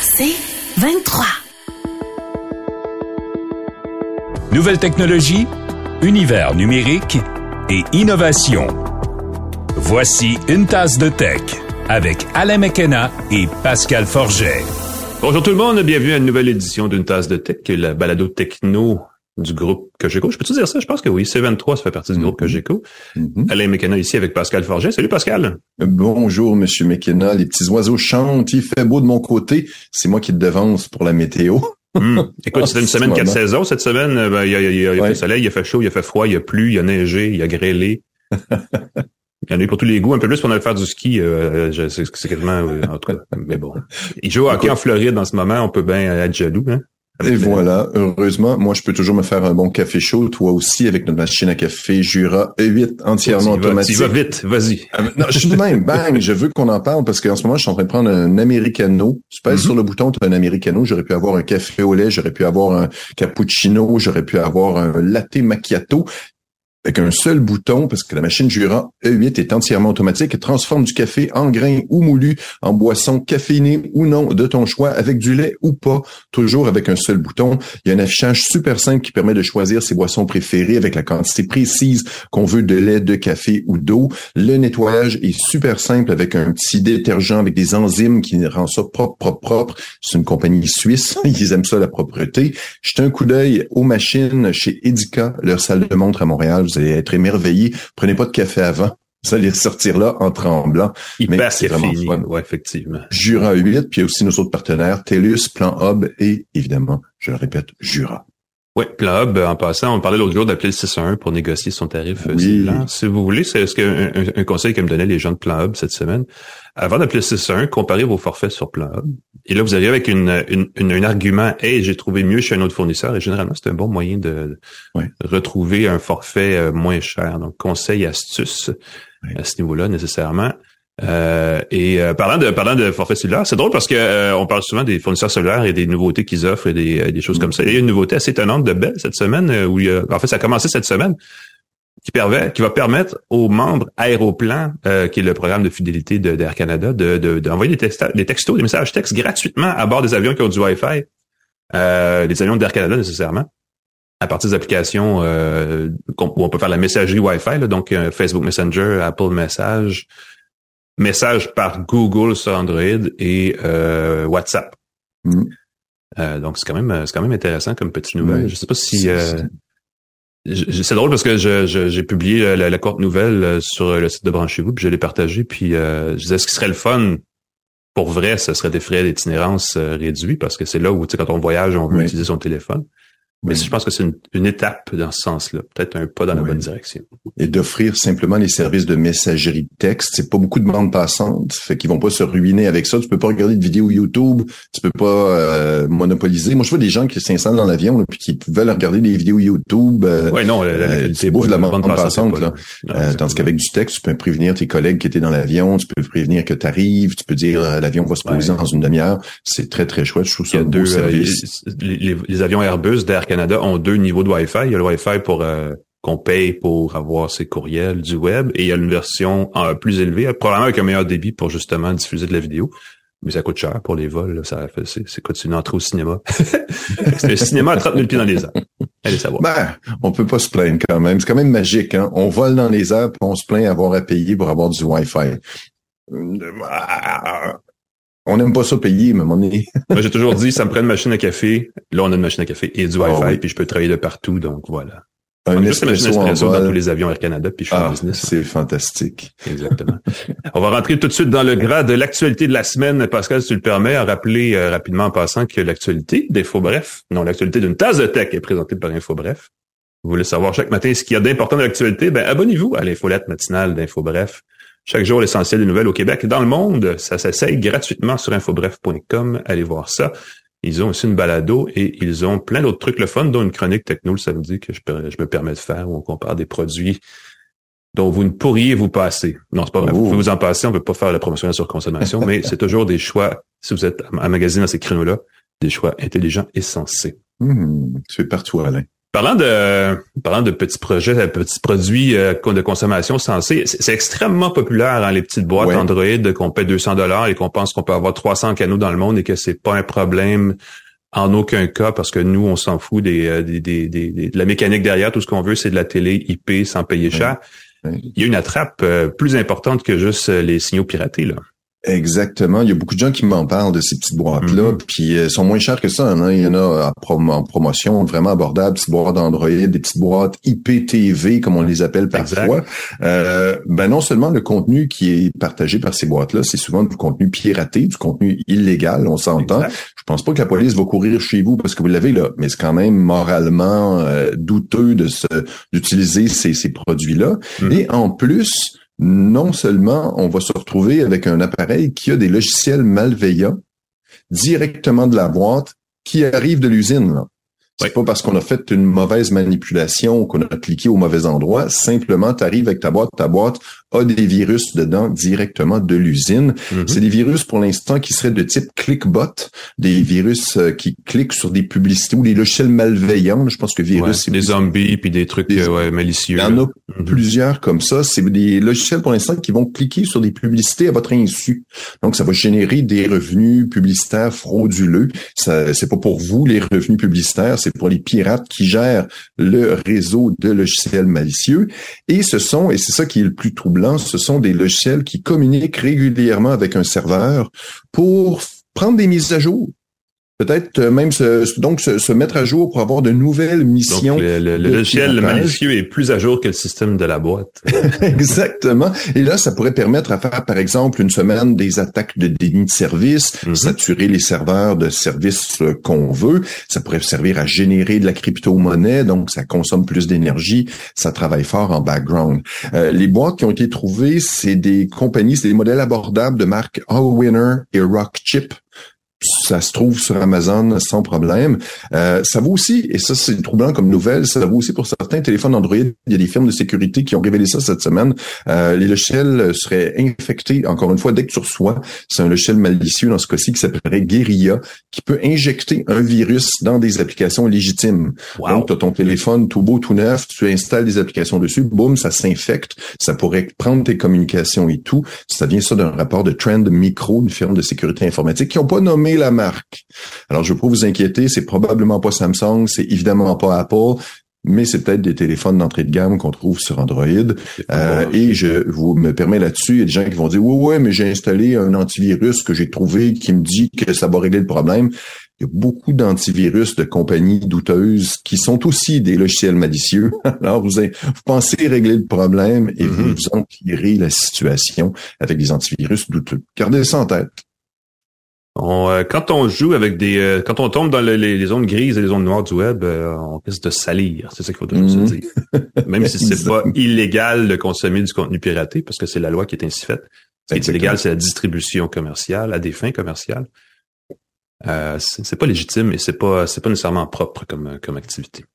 C'est 23. Nouvelle technologie, univers numérique et innovation. Voici une tasse de tech avec Alain McKenna et Pascal Forget. Bonjour tout le monde, bienvenue à une nouvelle édition d'une tasse de tech, la balado techno du groupe Cogeco. Je peux-tu dire ça? Je pense que oui. C23, ça fait partie du groupe Cogeco. Mhm. Alain McKenna ici avec Pascal Forget. Salut Pascal. Bonjour, Monsieur McKenna. Les petits oiseaux chantent. Il fait beau de mon côté. C'est moi qui te devance pour la météo. Hum. Écoute, c'était une semaine quatre saisons. Cette semaine, euh, ben, il y a, il y a- il y a Ouais. fait soleil, il a fait chaud, il a fait froid, il y a plu, il y a neigé, il y a grêlé. Il y en a eu pour tous les goûts, un peu plus pour aller faire du ski. Euh, je- c'est c'est quasiment, euh, en tout cas, mais bon. Il joue au hockey en Floride en ce moment, on peut bien être jaloux. Hein? Et voilà, heureusement, moi, je peux toujours me faire un bon café chaud. Toi aussi, avec notre machine à café Jura E8 entièrement vas, automatique. tu vas vite, vas-y. Ah, Non, je suis de même, bang, je veux qu'on en parle parce qu'en ce moment, je suis en train de prendre un americano. Tu pèses Mhm. sur le bouton, tu as un americano. J'aurais pu avoir un café au lait, j'aurais pu avoir un cappuccino, j'aurais pu avoir un latte macchiato. Avec un seul bouton, parce que la machine Jura E8 est entièrement automatique, transforme du café en grain ou moulu, en boisson caféinée ou non, de ton choix, avec du lait ou pas, toujours avec un seul bouton. Il y a un affichage super simple qui permet de choisir ses boissons préférées avec la quantité précise qu'on veut de lait, de café ou d'eau. Le nettoyage est super simple avec un petit détergent avec des enzymes qui rend ça propre, propre, propre. C'est une compagnie suisse. Ils aiment ça, la propreté. Jetez un coup d'œil aux machines chez Edica, leur salle de montre à Montréal. Allez être émerveillés. Prenez pas de café avant. Vous allez ressortir là en tremblant. Mais Hyper c'est vraiment fun. Ouais, effectivement. Jura 8, puis il y a aussi nos autres partenaires, TELUS, Plan Hub et évidemment, je le répète, Jura. Oui, Plan Hub, en passant, on parlait l'autre jour d'appeler le 611 pour négocier son tarif euh, Oui. Si vous voulez, c'est ce un, conseil que me donnaient les gens de Plan Hub cette semaine? Avant d'appeler le 611, comparez vos forfaits sur Plan Hub. Et là, vous arrivez avec une, une, une- un argument, hey, j'ai trouvé mieux chez un autre fournisseur. Et généralement, c'est un bon moyen de Ouais. retrouver un forfait euh, moins cher. Donc, conseil, astuce Ouais. à ce niveau-là, nécessairement. Euh, et euh, parlant de parlant de forfait cellulaire, c'est drôle parce que euh, on parle souvent des fournisseurs cellulaires et des nouveautés qu'ils offrent et des, euh, des choses comme ça. Il y a une nouveauté assez étonnante de Bell cette semaine euh, où il y a- en fait ça a commencé cette semaine qui permet qui va permettre aux membres Aéroplan, euh, qui est le programme de fidélité d'Air Canada, de de- d'envoyer des, textos, des messages textes gratuitement à bord des avions qui ont du Wi-Fi, des avions d'Air Canada nécessairement à partir des applications euh, où on peut faire la messagerie Wi-Fi, là, donc Facebook Messenger, Apple Message, message par Google sur Android et euh, WhatsApp. Mhm. Euh, donc c'est quand même c'est quand même intéressant comme petite nouvelle. Oui. Je sais pas si C'est- euh, drôle parce que je- je- j'ai publié la, la courte nouvelle euh, sur le site de Branchez-vous puis je l'ai partagé puis euh, je disais ce qui serait le fun? Pour vrai, ce serait des frais d'itinérance euh, réduits parce que c'est là où tu sais quand on voyage on veut Oui. utiliser son téléphone. Mais Oui. je pense que c'est une, une étape dans ce sens-là, peut-être un pas dans la Oui. bonne direction. Et d'offrir simplement les services de messagerie de texte. C'est pas beaucoup de bandes passantes. Fait qu'ils vont pas se ruiner avec ça. Tu peux pas regarder de vidéos YouTube. Tu peux pas euh, monopoliser. Moi, je vois des gens qui s'installent dans l'avion, puis qui veulent regarder des vidéos YouTube. euh, Ouais, non, la euh, bouffes de la bande passante, passante, c'est là. pas- non, Euh, c'est tandis qu'avec du texte, tu peux prévenir tes collègues qui étaient dans l'avion, tu peux prévenir que tu arrives, tu peux dire euh, l'avion va se poser Ouais. dans une demi-heure. C'est très, très chouette. Je trouve Il y ça a un beau deux, euh, service. les, les- les avions Airbus d'Air Canada ont deux niveaux de Wi-Fi. Il y a le Wi-Fi pour euh, qu'on paye pour avoir ses courriels du web et il y a une version euh, plus élevée, probablement avec un meilleur débit pour justement diffuser de la vidéo. Mais ça coûte cher pour les vols. là. Ça c'est, une entrée au cinéma. un cinéma à 30 000 pieds dans les airs. Allez savoir. Ben, on peut pas se plaindre quand même. C'est quand même magique. Hein? On vole dans les airs, puis on se plaint d'avoir à payer pour avoir du Wi-Fi. On n'aime pas ça payer, mais moment donné. Moi, j'ai toujours dit, ça me prend une machine à café. Là, on a une machine à café et du Wi-Fi, Ah oui. puis je peux travailler de partout. Donc voilà. Un Juste la machine espresso dans tous les avions Air Canada, puis je suis en Ah, business. c'est fantastique. Exactement. On va rentrer tout de suite dans le gras de l'actualité de la semaine. Pascal, si tu le permets, à rappeler euh, rapidement en passant que l'actualité d'Info Bref, non, l'actualité d'une tasse de tech est présentée par Info Bref. Vous voulez savoir chaque matin ce qu'il y a d'important dans l'actualité? Ben, abonnez-vous à l'infolette matinale d'Info Bref. Chaque jour, l'essentiel des nouvelles au Québec et dans le monde. Ça s'essaye gratuitement sur infobref.com. Allez voir ça. Ils ont aussi une balado et ils ont plein d'autres trucs le fun, dont une chronique techno le samedi que je, me permets de faire où on compare des produits dont vous ne pourriez vous passer. Non, c'est pas vrai. Vous pouvez vous en passer. On peut pas faire la promotion sur consommation, mais c'est toujours des choix, si vous êtes à magazine dans ces créneaux-là, des choix intelligents et sensés. Hum, tu es partout, Alain. Parlant de parlant de petits projets, de petits produits euh, de consommation sensée, c'est extrêmement populaire dans les petites boîtes Android qu'on paie 200 dollars et qu'on pense qu'on peut avoir 300 canaux dans le monde et que c'est pas un problème en aucun cas parce que nous on s'en fout des, euh, des, des, de la mécanique derrière tout ce qu'on veut c'est de la télé IP sans payer cher. Il y a une attrape euh, plus importante que juste les signaux piratés là. Exactement. Il y a beaucoup de gens qui m'en parlent de ces petites boîtes-là, mm-hmm. puis elles sont moins chères que ça. Hein. Il y en a en promotion vraiment abordables, petites boîtes d'Android, des petites boîtes IPTV, comme on les appelle parfois. Euh, ben non seulement le contenu qui est partagé par ces boîtes-là, c'est souvent du contenu piraté, du contenu illégal, on s'entend. Je pense pas que la police va courir chez vous parce que vous l'avez là, mais c'est quand même moralement euh, douteux de d'utiliser ces, ces produits-là. Mm-hmm. Et en plus, non seulement on va se retrouver avec un appareil qui a des logiciels malveillants directement de la boîte qui arrivent de l'usine. C'est pas parce qu'on a fait une mauvaise manipulation ou qu'on a cliqué au mauvais endroit. Simplement, tu arrives avec ta boîte, ta boîte a des virus dedans directement de l'usine. Mhm. C'est des virus pour l'instant qui seraient de type clickbot, des virus euh, qui cliquent sur des publicités ou des logiciels malveillants. Je pense que virus, ouais, des zombies puis des trucs euh, malicieux. Il y en a mhm. plusieurs comme ça. C'est des logiciels pour l'instant qui vont cliquer sur des publicités à votre insu. Donc, ça va générer des revenus publicitaires frauduleux. Ça, c'est pas pour vous les revenus publicitaires, c'est pour les pirates qui gèrent le réseau de logiciels malicieux. Et ce sont, et c'est ça qui est le plus troublant, ce sont des logiciels qui communiquent régulièrement avec un serveur pour prendre des mises à jour. Peut-être euh, même se, donc se, mettre à jour pour avoir de nouvelles missions. Donc le, logiciel malicieux est plus à jour que le système de la boîte. Exactement. Et là, ça pourrait permettre à faire, par exemple, une semaine des attaques de déni de service, mhm. saturer les serveurs de services euh, qu'on veut. Ça pourrait servir à générer de la crypto-monnaie, donc ça consomme plus d'énergie. Ça travaille fort en background. Euh, les boîtes qui ont été trouvées, c'est des compagnies, c'est des modèles abordables de marque Allwinner et Rockchip ça se trouve sur Amazon sans problème. Euh, ça vaut aussi, et ça c'est troublant comme nouvelle, ça vaut aussi pour certains téléphones Android. Il y a des firmes de sécurité qui ont révélé ça cette semaine. Euh, les logiciels seraient infectés, encore une fois, dès que tu reçois, c'est un logiciel malicieux dans ce cas-ci qui s'appellerait Guerilla, qui peut injecter un virus dans des applications légitimes. Donc, tu as ton téléphone tout beau, tout neuf, tu installes des applications dessus, boum, ça s'infecte, ça pourrait prendre tes communications et tout. Ça vient ça d'un rapport de Trend Micro, une firme de sécurité informatique, qui n'ont pas nommé la marque. Alors, je veux pas vous inquiéter, c'est probablement pas Samsung, c'est évidemment pas Apple, mais c'est peut-être des téléphones d'entrée de gamme qu'on trouve sur Android. Euh, et je vous me permets là-dessus, il y a des gens qui vont dire, ouais, ouais, mais j'ai installé un antivirus que j'ai trouvé qui me dit que ça va régler le problème. Il y a beaucoup d'antivirus de compagnies douteuses qui sont aussi des logiciels malicieux. Alors, vous, vous pensez régler le problème et vous, mm-hmm. vous empirez la situation avec des antivirus douteux. Gardez ça en tête. Euh, quand on joue avec des, euh, quand on tombe dans les, zones grises et les zones noires du web, euh, on risque de salir. C'est ça qu'il faut toujours se mhm. dire. Même si c'est pas illégal de consommer du contenu piraté, parce que c'est la loi qui est ainsi faite. Ce qui est illégal, c'est la distribution commerciale à des fins commerciales. Euh, c'est pas légitime et c'est pas c'est pas nécessairement propre comme comme activité.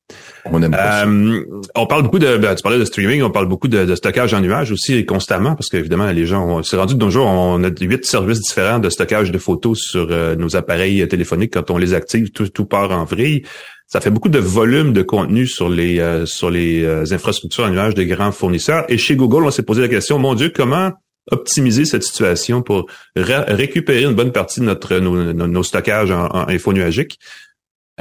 On aime euh, On parle beaucoup de ben, tu parlais de streaming, on parle beaucoup de, stockage en nuage aussi constamment parce qu'évidemment les gens c'est rendu de nos jours on a huit services différents de stockage de photos sur euh, nos appareils téléphoniques quand on les active tout tout part en vrille. Ça fait beaucoup de volume de contenu sur les euh, sur les infrastructures en nuage des grands fournisseurs et chez Google on s'est posé la question mon dieu comment optimiser cette situation pour récupérer une bonne partie de notre nos, stockages en, en info nuagique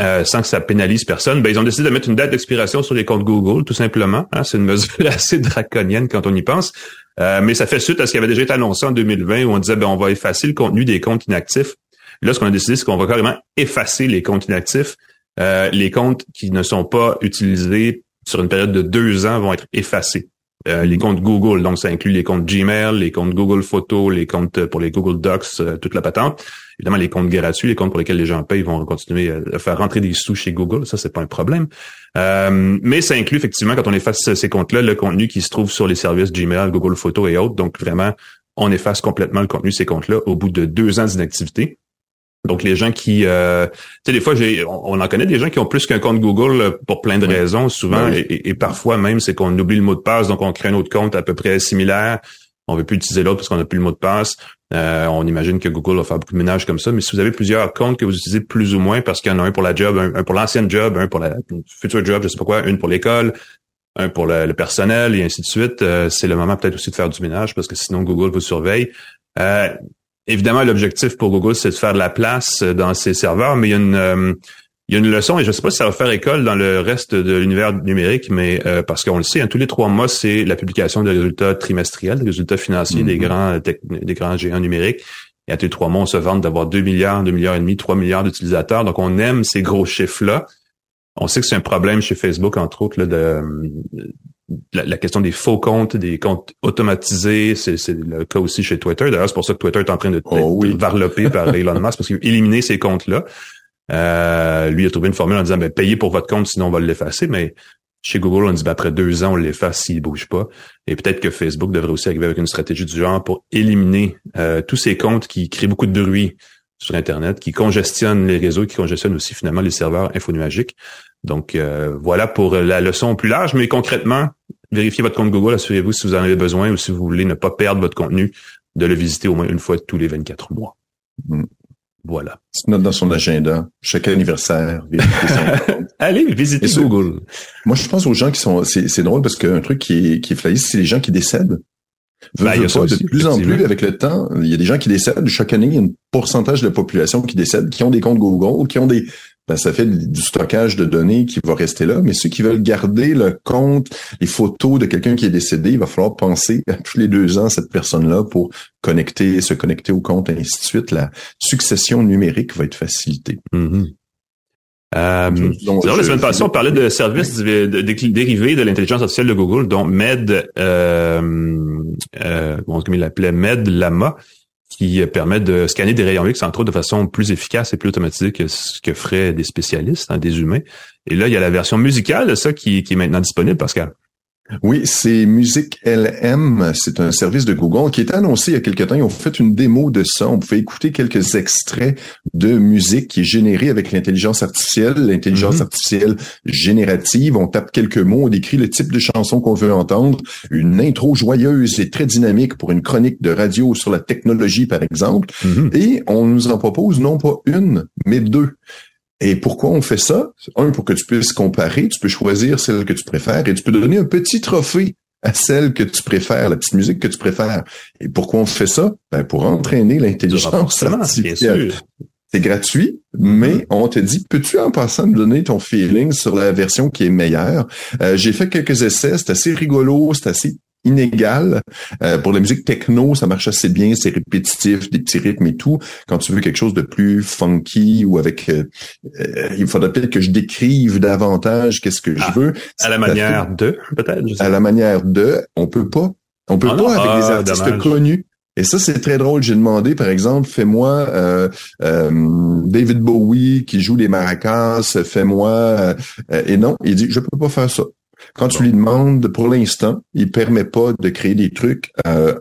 euh, sans que ça pénalise personne, ben, ils ont décidé de mettre une date d'expiration sur les comptes Google, tout simplement. Hein. c'est une mesure assez draconienne quand on y pense. Euh, mais ça fait suite à ce qui avait déjà été annoncé en 2020 où on disait ben, on va effacer le contenu des comptes inactifs. Là, ce qu'on a décidé, c'est qu'on va carrément effacer les comptes inactifs. Euh, les comptes qui ne sont pas utilisés sur une période de deux ans vont être effacés. Euh, les comptes Google, donc ça inclut les comptes Gmail, les comptes Google Photos, les comptes euh, pour les Google Docs, euh, toute la patente. Évidemment, les comptes gratuits, les comptes pour lesquels les gens payent vont continuer à faire rentrer des sous chez Google. Ça, c'est pas un problème. mais ça inclut effectivement, quand on efface ces comptes-là, le contenu qui se trouve sur les services Gmail, Google Photos et autres. Donc vraiment, on efface complètement le contenu de ces comptes-là au bout de deux ans d'inactivité. Donc les gens qui, euh, tu sais, des fois, j'ai, on, en connaît des gens qui ont plus qu'un compte Google euh, pour plein de raisons, souvent, et, parfois même, c'est qu'on oublie le mot de passe, donc on crée un autre compte à peu près similaire. On veut plus utiliser l'autre parce qu'on n'a plus le mot de passe. Euh, on imagine que Google va faire beaucoup de ménage comme ça, mais si vous avez plusieurs comptes que vous utilisez plus ou moins parce qu'il y en a un pour la job, un, pour l'ancienne job, un pour la future job, je sais pas quoi, une pour l'école, un pour le, personnel et ainsi de suite, euh, c'est le moment peut-être aussi de faire du ménage parce que sinon Google vous surveille. Euh, évidemment, l'objectif pour Google, c'est de faire de la place dans ses serveurs, mais il y a une il y a une leçon, et je ne sais pas si ça va faire école dans le reste de l'univers numérique, mais euh, parce qu'on le sait, hein, tous les trois mois, c'est la publication des résultats trimestriels, des résultats financiers des mm-hmm. grands des grands géants numériques. Et à tous les trois mois, on se vante d'avoir 2 milliards, 2 milliards et demi, 3 milliards d'utilisateurs. Donc, on aime ces gros chiffres-là. On sait que c'est un problème chez Facebook, entre autres, là, de, la, question des faux comptes, des comptes automatisés, c'est, le cas aussi chez Twitter. D'ailleurs, c'est pour ça que Twitter est en train de oh, varloper par Elon Musk, parce qu'il veut éliminer ces comptes-là. Euh, lui a trouvé une formule en disant ben, payez pour votre compte, sinon on va l'effacer. Mais chez Google, on dit ben, après deux ans, on l'efface s'il bouge pas. Et peut-être que Facebook devrait aussi arriver avec une stratégie du genre pour éliminer euh, tous ces comptes qui créent beaucoup de bruit sur Internet, qui congestionnent les réseaux, qui congestionnent aussi finalement les serveurs infonuagiques. Donc euh, voilà pour la leçon plus large, mais concrètement, vérifiez votre compte Google, assurez-vous si vous en avez besoin ou si vous voulez ne pas perdre votre contenu, de le visiter au moins une fois tous les 24 mois. Mm. Voilà. C'est note dans son agenda. Chaque anniversaire. Allez, visitez Google. Moi, je pense aux gens qui sont, c'est drôle parce qu'un truc qui est, qui est c'est les gens qui décèdent. Ben, il y a ça de plus en plus avec le temps. Il y a des gens qui décèdent. Chaque année, il y a un pourcentage de la population qui décède, qui ont des comptes Google, qui ont des ben, ça fait du stockage de données qui va rester là. Mais ceux qui veulent garder le compte, les photos de quelqu'un qui est décédé, il va falloir penser à tous les deux ans cette personne-là pour connecter, se connecter au compte, et ainsi de suite. La succession numérique va être facilitée. Mm-hmm. Euh, la semaine passée, on parlait de services dérivés de l'intelligence artificielle de Google, dont Med, euh, euh, comme il l'appelait, Med Lama, qui permet de scanner des rayons X, entre autres, de façon plus efficace et plus automatisée que ce que feraient des spécialistes, hein, des humains. Et là, il y a la version musicale de ça qui, qui est maintenant disponible, Pascal. Oui, c'est Musique LM. C'est un service de Google qui est annoncé il y a quelque temps. Ils ont fait une démo de ça. On pouvait écouter quelques extraits de musique qui est générée avec l'intelligence artificielle, l'intelligence mhm. artificielle générative. On tape quelques mots, on décrit le type de chanson qu'on veut entendre. Une intro joyeuse et très dynamique pour une chronique de radio sur la technologie, par exemple. Mhm. Et on nous en propose non pas une, mais deux. Et pourquoi on fait ça? Un, pour que tu puisses comparer, tu peux choisir celle que tu préfères et tu peux donner un petit trophée à celle que tu préfères, la petite musique que tu préfères. Et pourquoi on fait ça? Ben, pour entraîner l'intelligence artificielle. C'est gratuit, mais mm-hmm. on te dit, peux-tu en passant me donner ton feeling sur la version qui est meilleure? Euh, j'ai fait quelques essais, c'est assez rigolo, c'est assez inégal. Euh, pour la musique techno, ça marche assez bien, c'est répétitif, des petits rythmes et tout. Quand tu veux quelque chose de plus funky ou avec, euh, euh, il faudrait peut-être que je décrive davantage qu'est-ce que je ah, veux. À la manière de, peut-être. À la manière de, on peut pas. On peut ah pas avec des ah, artistes connus. Et ça, c'est très drôle. J'ai demandé, par exemple, fais-moi David Bowie qui joue les maracas, fais-moi... et non, il dit, je peux pas faire ça. Quand tu lui demandes, pour l'instant, il permet pas de créer des trucs euh,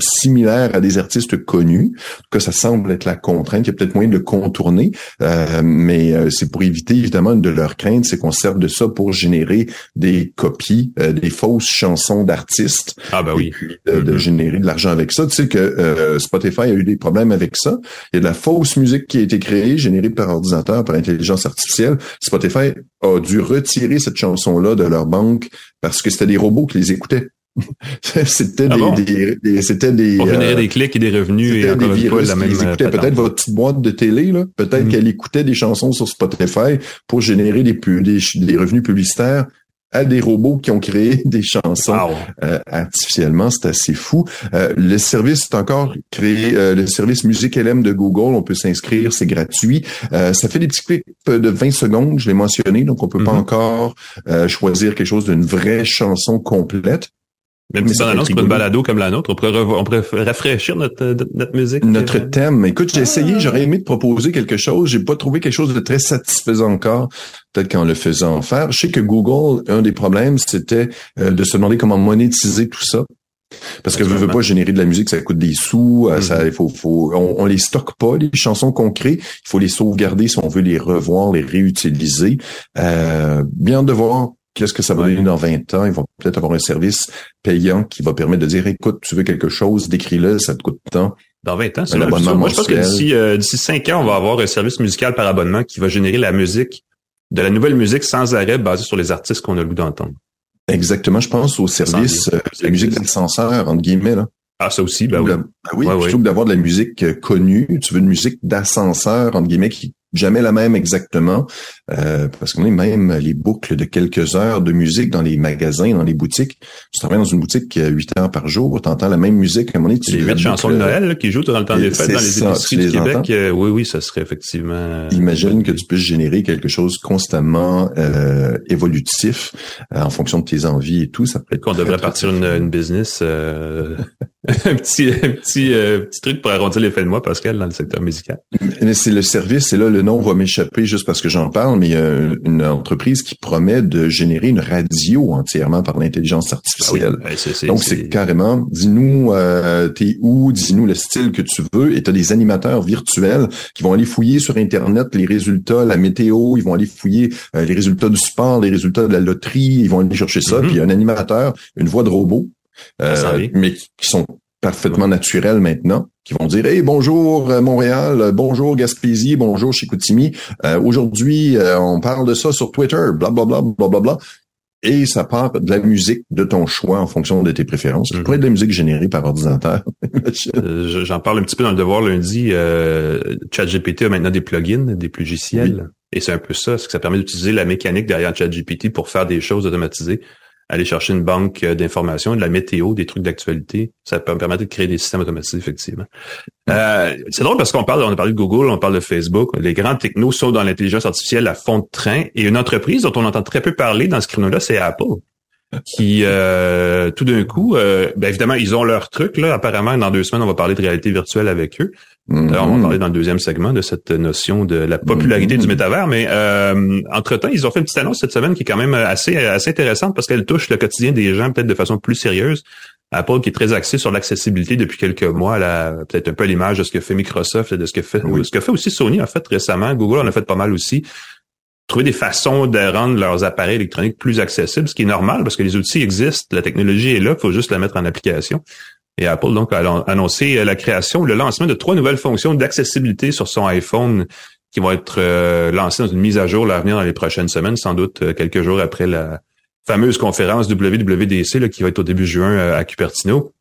similaire à des artistes connus, que ça semble être la contrainte. Il y a peut-être moyen de le contourner, euh, mais euh, c'est pour éviter évidemment de leur crainte, c'est qu'on serve de ça pour générer des copies, euh, des fausses chansons d'artistes. Ah ben oui. de, mm-hmm. générer de l'argent avec ça. Tu sais que Spotify a eu des problèmes avec ça. Il y a de la fausse musique qui a été créée, générée par ordinateur, par intelligence artificielle. Spotify a dû retirer cette chanson-là de leur banque parce que c'était des robots qui les écoutaient. c'était ah des, c'était des pour générer euh, des clics et des revenus et encore des la même euh, peut-être votre petite boîte de télé là peut-être mm. qu'elle écoutait des chansons sur Spotify pour générer des, des, revenus publicitaires à des robots qui ont créé des chansons euh, artificiellement, c'est assez fou. le service est encore créé, le service Musique LM de Google, on peut s'inscrire, c'est gratuit. ça fait des petits clips de 20 secondes, je l'ai mentionné, donc on peut pas mm-hmm. encore choisir quelque chose d'une vraie chanson complète. Même si ça annonce pour une balado comme la nôtre, on pourrait, on pourrait rafraîchir notre, notre musique. Notre thème. Écoute, j'ai essayé, j'aurais aimé te proposer quelque chose. J'ai pas trouvé quelque chose de très satisfaisant encore. Peut-être qu'en le faisant faire. Je sais que Google, un des problèmes, c'était euh, de se demander comment monétiser tout ça. Parce que je veux pas générer de la musique, ça coûte des sous, euh, ça, mm-hmm. il faut, faut, on, les stocke pas les chansons qu'on crée, il faut les sauvegarder si on veut les revoir, les réutiliser. Euh, bien de voir qu'est-ce que ça va donner dans 20 ans? Ils vont peut-être avoir un service payant qui va permettre de dire, écoute, tu veux quelque chose, décris-le, ça te coûte tant. Dans 20 ans, c'est Un abonnement Moi, je pense que d'ici euh, d'ici 5 ans, on va avoir un service musical par abonnement qui va générer la musique, de la nouvelle musique sans arrêt basée sur les artistes qu'on a le goût d'entendre. Exactement, je pense au service euh, la musique d'ascenseur, entre guillemets. Là. Ah, ça aussi, ben Ou oui. ben oui, Ouais, plutôt ouais. que d'avoir de la musique euh, connue, tu veux une musique d'ascenseur, entre guillemets, qui jamais la même exactement, euh, parce qu'on est même les boucles de quelques heures de musique dans les magasins, dans les boutiques. Tu travailles dans une boutique euh, huit heures par jour, tu entends la même musique à un moment donné, tu Les huit chansons de Noël là, qui jouent dans le temps des fêtes dans les c'est ça, épiceries du les Québec. euh, oui, oui, ça serait effectivement. euh, Imagine que tu puisses générer quelque chose constamment euh, évolutif euh, en fonction de tes envies et tout. Ça peut être qu'on devrait partir une, une business, euh, un petit, un petit, euh, petit truc pour arrondir les fins de mois, Pascal, dans le secteur musical. C'est le service, et là, le nom va m'échapper juste parce que j'en parle, mais il y a une entreprise qui promet de générer une radio entièrement par l'intelligence artificielle. Ouais, c'est- c'est- Donc, c'est carrément, dis-nous euh, t'es où, dis-nous le style que tu veux, et tu as des animateurs virtuels qui vont aller fouiller sur Internet les résultats, la météo, ils vont aller fouiller euh, les résultats du sport, les résultats de la loterie, ils vont aller chercher ça, Mhm. puis il y a un animateur, une voix de robot, euh, mais qui sont parfaitement naturels maintenant, qui vont dire Hey, bonjour euh, Montréal, euh, bonjour Gaspésie, bonjour Chicoutimi. Euh, Aujourd'hui, euh, on parle de ça sur Twitter, bla bla bla bla bla bla. Et ça part de la musique de ton choix en fonction de tes préférences. Ça Mhm. pourrait être de la musique générée par ordinateur. Euh, je- J'en parle un petit peu dans le devoir lundi. Euh, ChatGPT a maintenant des plugins, des logiciels. Et c'est un peu ça, c'est que ça permet d'utiliser la mécanique derrière ChatGPT pour faire des choses automatisées. Aller chercher une banque euh, d'informations, de la météo, des trucs d'actualité. Ça peut me permettre de créer des systèmes automatisés, effectivement. Euh, c'est drôle parce qu'on parle, on a parlé de Google, on parle de Facebook. Les grands technos sont dans l'intelligence artificielle à fond de train. Et une entreprise dont on entend très peu parler dans ce créneau-là, c'est Apple qui euh, tout d'un coup, euh, ben évidemment, ils ont leur truc là. Apparemment, dans deux semaines, on va parler de réalité virtuelle avec eux. D'ailleurs, on va Mhm. parler dans le deuxième segment de cette notion de la popularité Mhm. du métavers. Mais euh, entre-temps, ils ont fait une petite annonce cette semaine qui est quand même assez, assez intéressante parce qu'elle touche le quotidien des gens peut-être de façon plus sérieuse. Apple qui est très axé sur l'accessibilité depuis quelques mois, là, peut-être un peu à l'image de ce que fait Microsoft et de ce que fait Oui. ce que fait aussi Sony en fait récemment. Google en a fait pas mal aussi. Trouver des façons de rendre leurs appareils électroniques plus accessibles, ce qui est normal parce que les outils existent, la technologie est là, il faut juste la mettre en application. Et Apple donc a annoncé euh, la création, le lancement de trois nouvelles fonctions d'accessibilité sur son iPhone qui vont être euh, lancées dans une mise à jour l'avenir dans les prochaines semaines, sans doute euh, quelques jours après la fameuse conférence WWDC là, qui va être au début juin à Cupertino.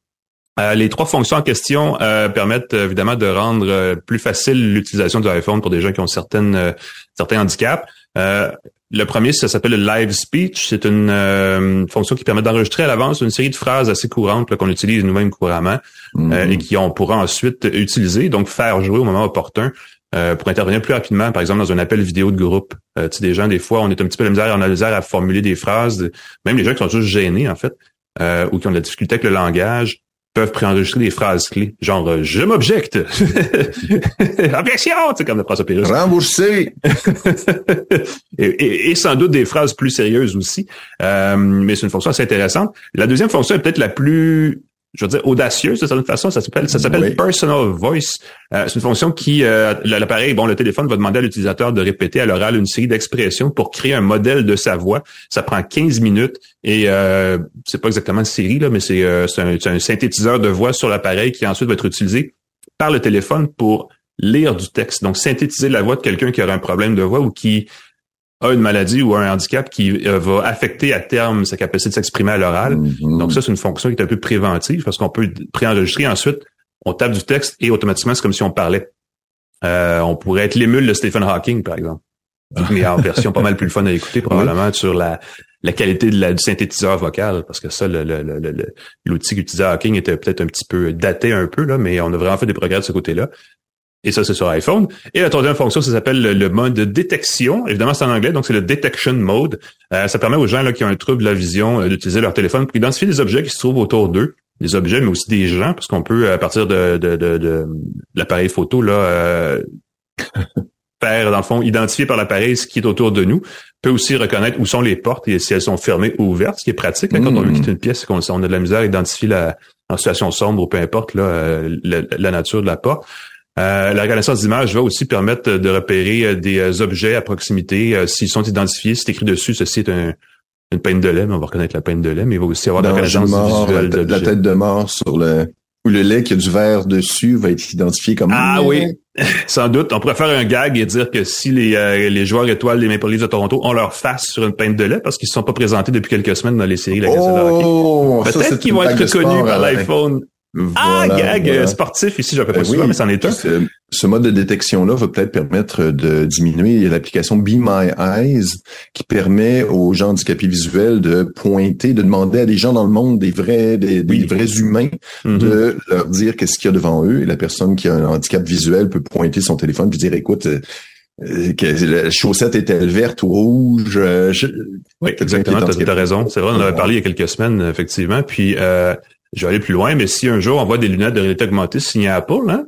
Les trois fonctions en question permettent évidemment de rendre plus facile l'utilisation du iPhone pour des gens qui ont certaines certains handicaps. Euh, le premier, ça s'appelle le live speech. C'est une euh, fonction qui permet d'enregistrer à l'avance une série de phrases assez courantes qu'on utilise nous-mêmes couramment euh, et qui on pourra ensuite utiliser, donc faire jouer au moment opportun euh, pour intervenir plus rapidement, par exemple dans un appel vidéo de groupe. Euh, tu sais, des gens, des fois, on est un petit peu la misère, on a la misère à formuler des phrases, même les gens qui sont juste gênés, en fait, euh, ou qui ont de la difficulté avec le langage, peuvent préenregistrer des phrases clés, genre euh, je m'objecte, objection, tu sais, comme le François Pérus. Remboursé! et, et- et sans doute des phrases plus sérieuses aussi. Euh, mais c'est une fonction assez intéressante. La deuxième fonction est peut-être la plus, je veux dire, audacieuse de certaine façon. Ça s'appelle, ça s'appelle Oui. Personal Voice. Euh, c'est une fonction qui, euh, l'appareil, bon, le téléphone va demander à l'utilisateur de répéter à l'oral une série d'expressions pour créer un modèle de sa voix. Ça prend 15 minutes et euh, c'est pas exactement une série là, mais c'est euh, c'est un, c'est un synthétiseur de voix sur l'appareil qui ensuite va être utilisé par le téléphone pour lire du texte. Donc, synthétiser la voix de quelqu'un qui aurait un problème de voix ou qui a une maladie ou un handicap qui euh, va affecter à terme sa capacité de s'exprimer à l'oral. Mhm. Donc ça, c'est une fonction qui est un peu préventive parce qu'on peut préenregistrer ensuite, on tape du texte et automatiquement, c'est comme si on parlait. Euh, on pourrait être l'émule de Stephen Hawking, par exemple. Mais en version pas mal plus fun à écouter, probablement, sur la, la qualité de la, du synthétiseur vocal, parce que ça, le- le- le- le- le- l'outil qu'utilisait Hawking était peut-être un petit peu daté un peu, là, mais on a vraiment fait des progrès de ce côté-là. Et ça, c'est sur iPhone. Et la troisième fonction, ça s'appelle le, le mode de détection. Évidemment, c'est en anglais, donc c'est le detection mode. Euh, ça permet aux gens là, qui ont un trouble de la vision euh, d'utiliser leur téléphone pour identifier des objets qui se trouvent autour d'eux. Des objets, mais aussi des gens, parce qu'on peut, à partir de, de, de, de- l'appareil photo, là, euh, faire, dans le fond, identifier par l'appareil ce qui est autour de nous. Peut aussi reconnaître où sont les portes et si elles sont fermées ou ouvertes, ce qui est pratique là, quand on veut Mm. quitter une pièce qu'on on a de la misère à identifier la, en situation sombre ou peu importe là, euh, la, la nature de la porte. Euh, la reconnaissance d'image va aussi permettre de repérer euh, des euh, objets à proximité. S'ils sont identifiés, c'est écrit dessus, ceci est un, une peine de lait, mais on va reconnaître la peine de lait, mais il va aussi avoir de la reconnaissance mort, la, visuelle tête- la d'objets. tête de mort sur le Ou le lait qui a du verre dessus va être identifié comme Ah oui, sans doute. On pourrait faire un gag et dire que si les, euh, les joueurs étoiles des Maple Leafs de Toronto ont leur face sur une pinte de lait parce qu'ils ne sont pas présentés depuis quelques semaines dans les séries de la Gazette de hockey, Oh, peut-être qu'ils vont être reconnus par Alain. Ah, Voilà, gag voilà. euh, sportif ici, fais pas Ben souvent, oui. mais c'en est un. Ce, ce mode de détection-là va peut-être permettre de diminuer l'application Be My Eyes qui permet aux gens handicapés visuels de pointer, de demander à des gens dans le monde, des vrais, des, vrais humains, Mhm. de leur dire qu'est-ce qu'il y a devant eux. Et la personne qui a un handicap visuel peut pointer son téléphone puis dire, écoute, euh, euh, que la chaussette est-elle verte ou rouge? Euh, je- Oui, exactement, handicapé. as raison. C'est vrai, on en avait parlé il y a quelques semaines, effectivement. Puis, euh, je vais aller plus loin, mais si un jour on voit des lunettes de réalité augmentée signées Apple, hein,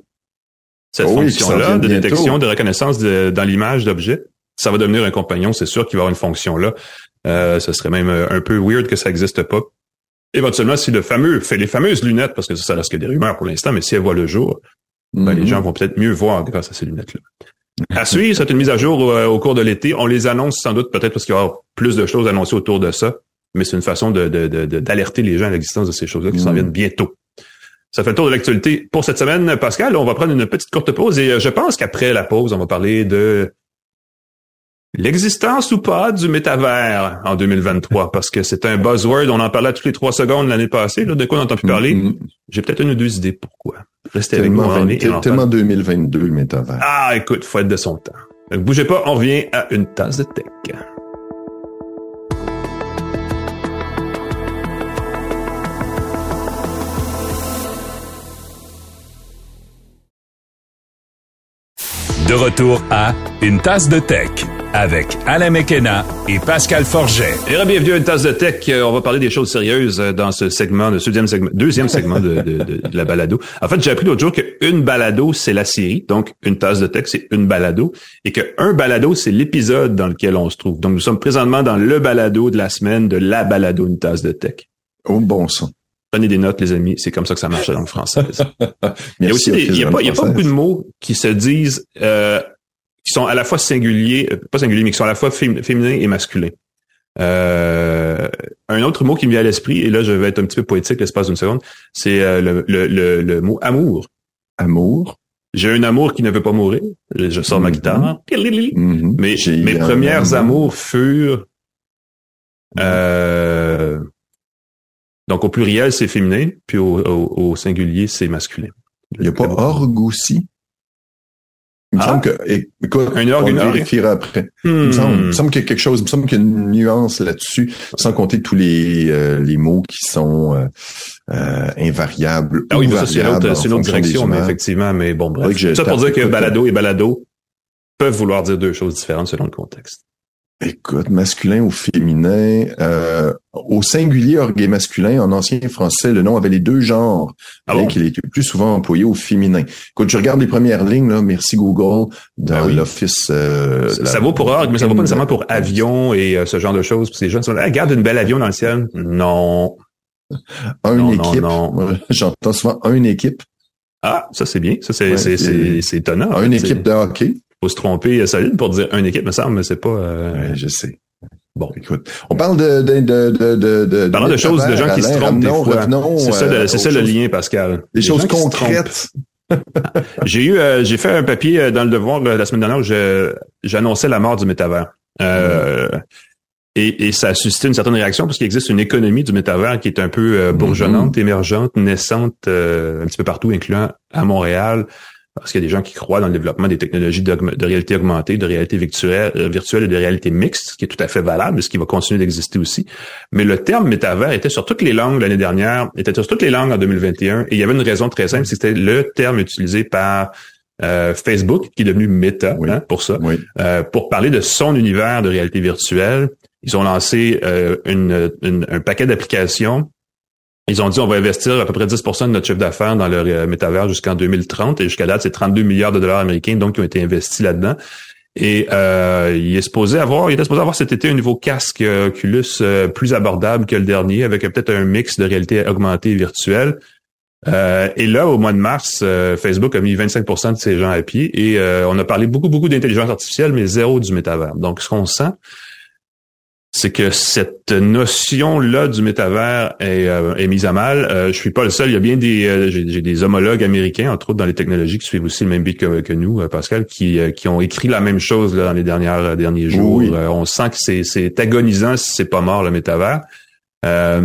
cette Oh fonction-là de bientôt. détection, de reconnaissance de- dans l'image d'objets, ça va devenir un compagnon, c'est sûr qu'il va avoir une fonction-là. Euh, ce serait même euh, un peu weird que ça n'existe pas. Éventuellement, si le fameux, fait les fameuses lunettes, parce que ça, ça reste que des rumeurs pour l'instant, mais si elles voient le jour, ben, les Mhm. gens vont peut-être mieux voir grâce à ces lunettes-là. À suivre, c'est une mise à jour euh, au cours de l'été. On les annonce sans doute peut-être parce qu'il va y avoir plus de choses annoncées autour de ça, mais c'est une façon de, de- de- de- d'alerter les gens à l'existence de ces choses-là qui s'en Mm. viennent bientôt. Ça fait le tour de l'actualité pour cette semaine. Pascal, on va prendre une petite courte pause et euh, je pense qu'après la pause, on va parler de l'existence ou pas du métavers en 2023 parce que c'est un buzzword. On en parlait toutes les trois secondes l'année passée. Là, de quoi on n'entend plus parler? Mhm. J'ai peut-être une ou deux idées pourquoi. Restez avec nous, Tellement, on en est et on en tellement parle. 2022, le métavers. Ah, écoute, faut être de son temps. Bougez pas, on revient à une tasse de tech. De retour à Une tasse de tech avec Alain Mekena et Pascal Forget. Et bienvenue à une tasse de tech. Euh, On va parler des choses sérieuses euh, dans ce segment, le deuxième segment, deuxième segment de, de- de- de la balado. En fait, j'ai appris l'autre jour qu'une balado, c'est la série. Donc, une tasse de tech, c'est une balado. Et qu'un balado, c'est l'épisode dans lequel on se trouve. Donc, nous sommes présentement dans le balado de la semaine de la balado, une tasse de tech. Au bon sang. Prenez des notes, les amis. C'est comme ça que ça marche dans le français. Il y a aussi des- il y a pas, il y a pas Françaises. beaucoup de mots qui se disent, euh, qui sont à la fois singuliers, euh, pas singuliers, mais qui sont à la fois fém- féminins et masculins. Euh, un autre mot qui me vient à l'esprit, et là je vais être un petit peu poétique l'espace d'une seconde, c'est euh, le, le, le, le mot amour. Amour? J'ai un amour qui ne veut pas mourir. Je, je sors ma Mhm. guitare. Mais J'ai mes premières amour. amours furent euh, donc au pluriel c'est féminin, puis au, au, au singulier c'est masculin. Il n'y a pas orgue aussi? Il me Ah. semble que, écoute, Un orgue, on vérifiera après. Il Hmm. me semble, il me semble qu'il y a quelque chose, il me semble qu'il y a une nuance là-dessus, sans compter tous les, euh, les mots qui sont euh, euh, invariables. Ah oui, ou mais ça, c'est une variables autre, en c'est direction, mais effectivement, mais bon, bref. ça pour dire que balado et balado peuvent vouloir dire deux choses différentes selon le contexte. Écoute, masculin ou féminin, euh, au singulier orgue et masculin, en ancien français, le nom avait les deux genres, Ah bien bon? qu'il était plus souvent employé au féminin. Écoute, je regarde les premières lignes, là, merci Google, dans Ah oui. l'office. euh, Ça, la- ça vaut pour orgue, mais ça vaut pas nécessairement pour avion et euh, ce genre de choses. Puis ces gens sont là, regarde une belle avion dans le ciel. Non. Un Non, non, équipe. non. Moi, J'entends souvent une équipe. Ah, ça c'est bien. Ça c'est Ouais, étonnant. une équipe de hockey. Faut se tromper euh, solide pour dire une équipe, me semble, mais c'est pas. euh, Ouais, je sais. Bon. Écoute, on parle de de de de de de, Parlant de choses, de gens qui se trompent des revenons- fois. revenons, C'est ça, euh, le- c'est ça le lien, Pascal. Des choses concrètes. J'ai eu, euh, j'ai fait un papier euh, dans le Devoir là, la semaine dernière où j'annonçais la mort du métavers. Euh, et, et ça a suscité une certaine réaction parce qu'il existe une économie du métavers qui est un peu euh, bourgeonnante, émergente, naissante, euh, un petit peu partout, incluant à Montréal, parce qu'il y a des gens qui croient dans le développement des technologies de réalité augmentée, de réalité virtuelle, euh, virtuelle et de réalité mixte, ce qui est tout à fait valable, ce qui va continuer d'exister aussi. Mais le terme métavers était sur toutes les langues l'année dernière, était sur toutes les langues en 2021, et il y avait une raison très simple, c'était le terme utilisé par euh, Facebook, qui est devenu Meta Oui. hein, pour ça, Oui. euh, pour parler de son univers de réalité virtuelle. Ils ont lancé une- une- un paquet d'applications. Ils ont dit on va investir à peu près 10 de notre chiffre d'affaires dans leur euh, métavers jusqu'en 2030 et jusqu'à date c'est 32 milliards de dollars américains donc qui ont été investis là-dedans. Et euh, il est supposé avoir, il était supposé avoir cet été un nouveau casque euh, Oculus euh, plus abordable que le dernier, avec peut-être un mix de réalité augmentée et virtuelle. Et là, au mois de mars, Facebook a mis 25 de ses gens à pied et on a parlé beaucoup, beaucoup d'intelligence artificielle, mais zéro du métavers. Donc, ce qu'on sent, c'est que cette notion-là du métavers est, euh, est mise à mal. Euh, je suis pas le seul. Il y a bien des euh, j'ai, des homologues américains, entre autres dans les technologies, qui suivent aussi le même but que, nous, euh, Pascal, qui, qui ont écrit la même chose là, dans les dernières derniers jours. on sent que c'est, c'est agonisant si c'est pas mort le métavers. ça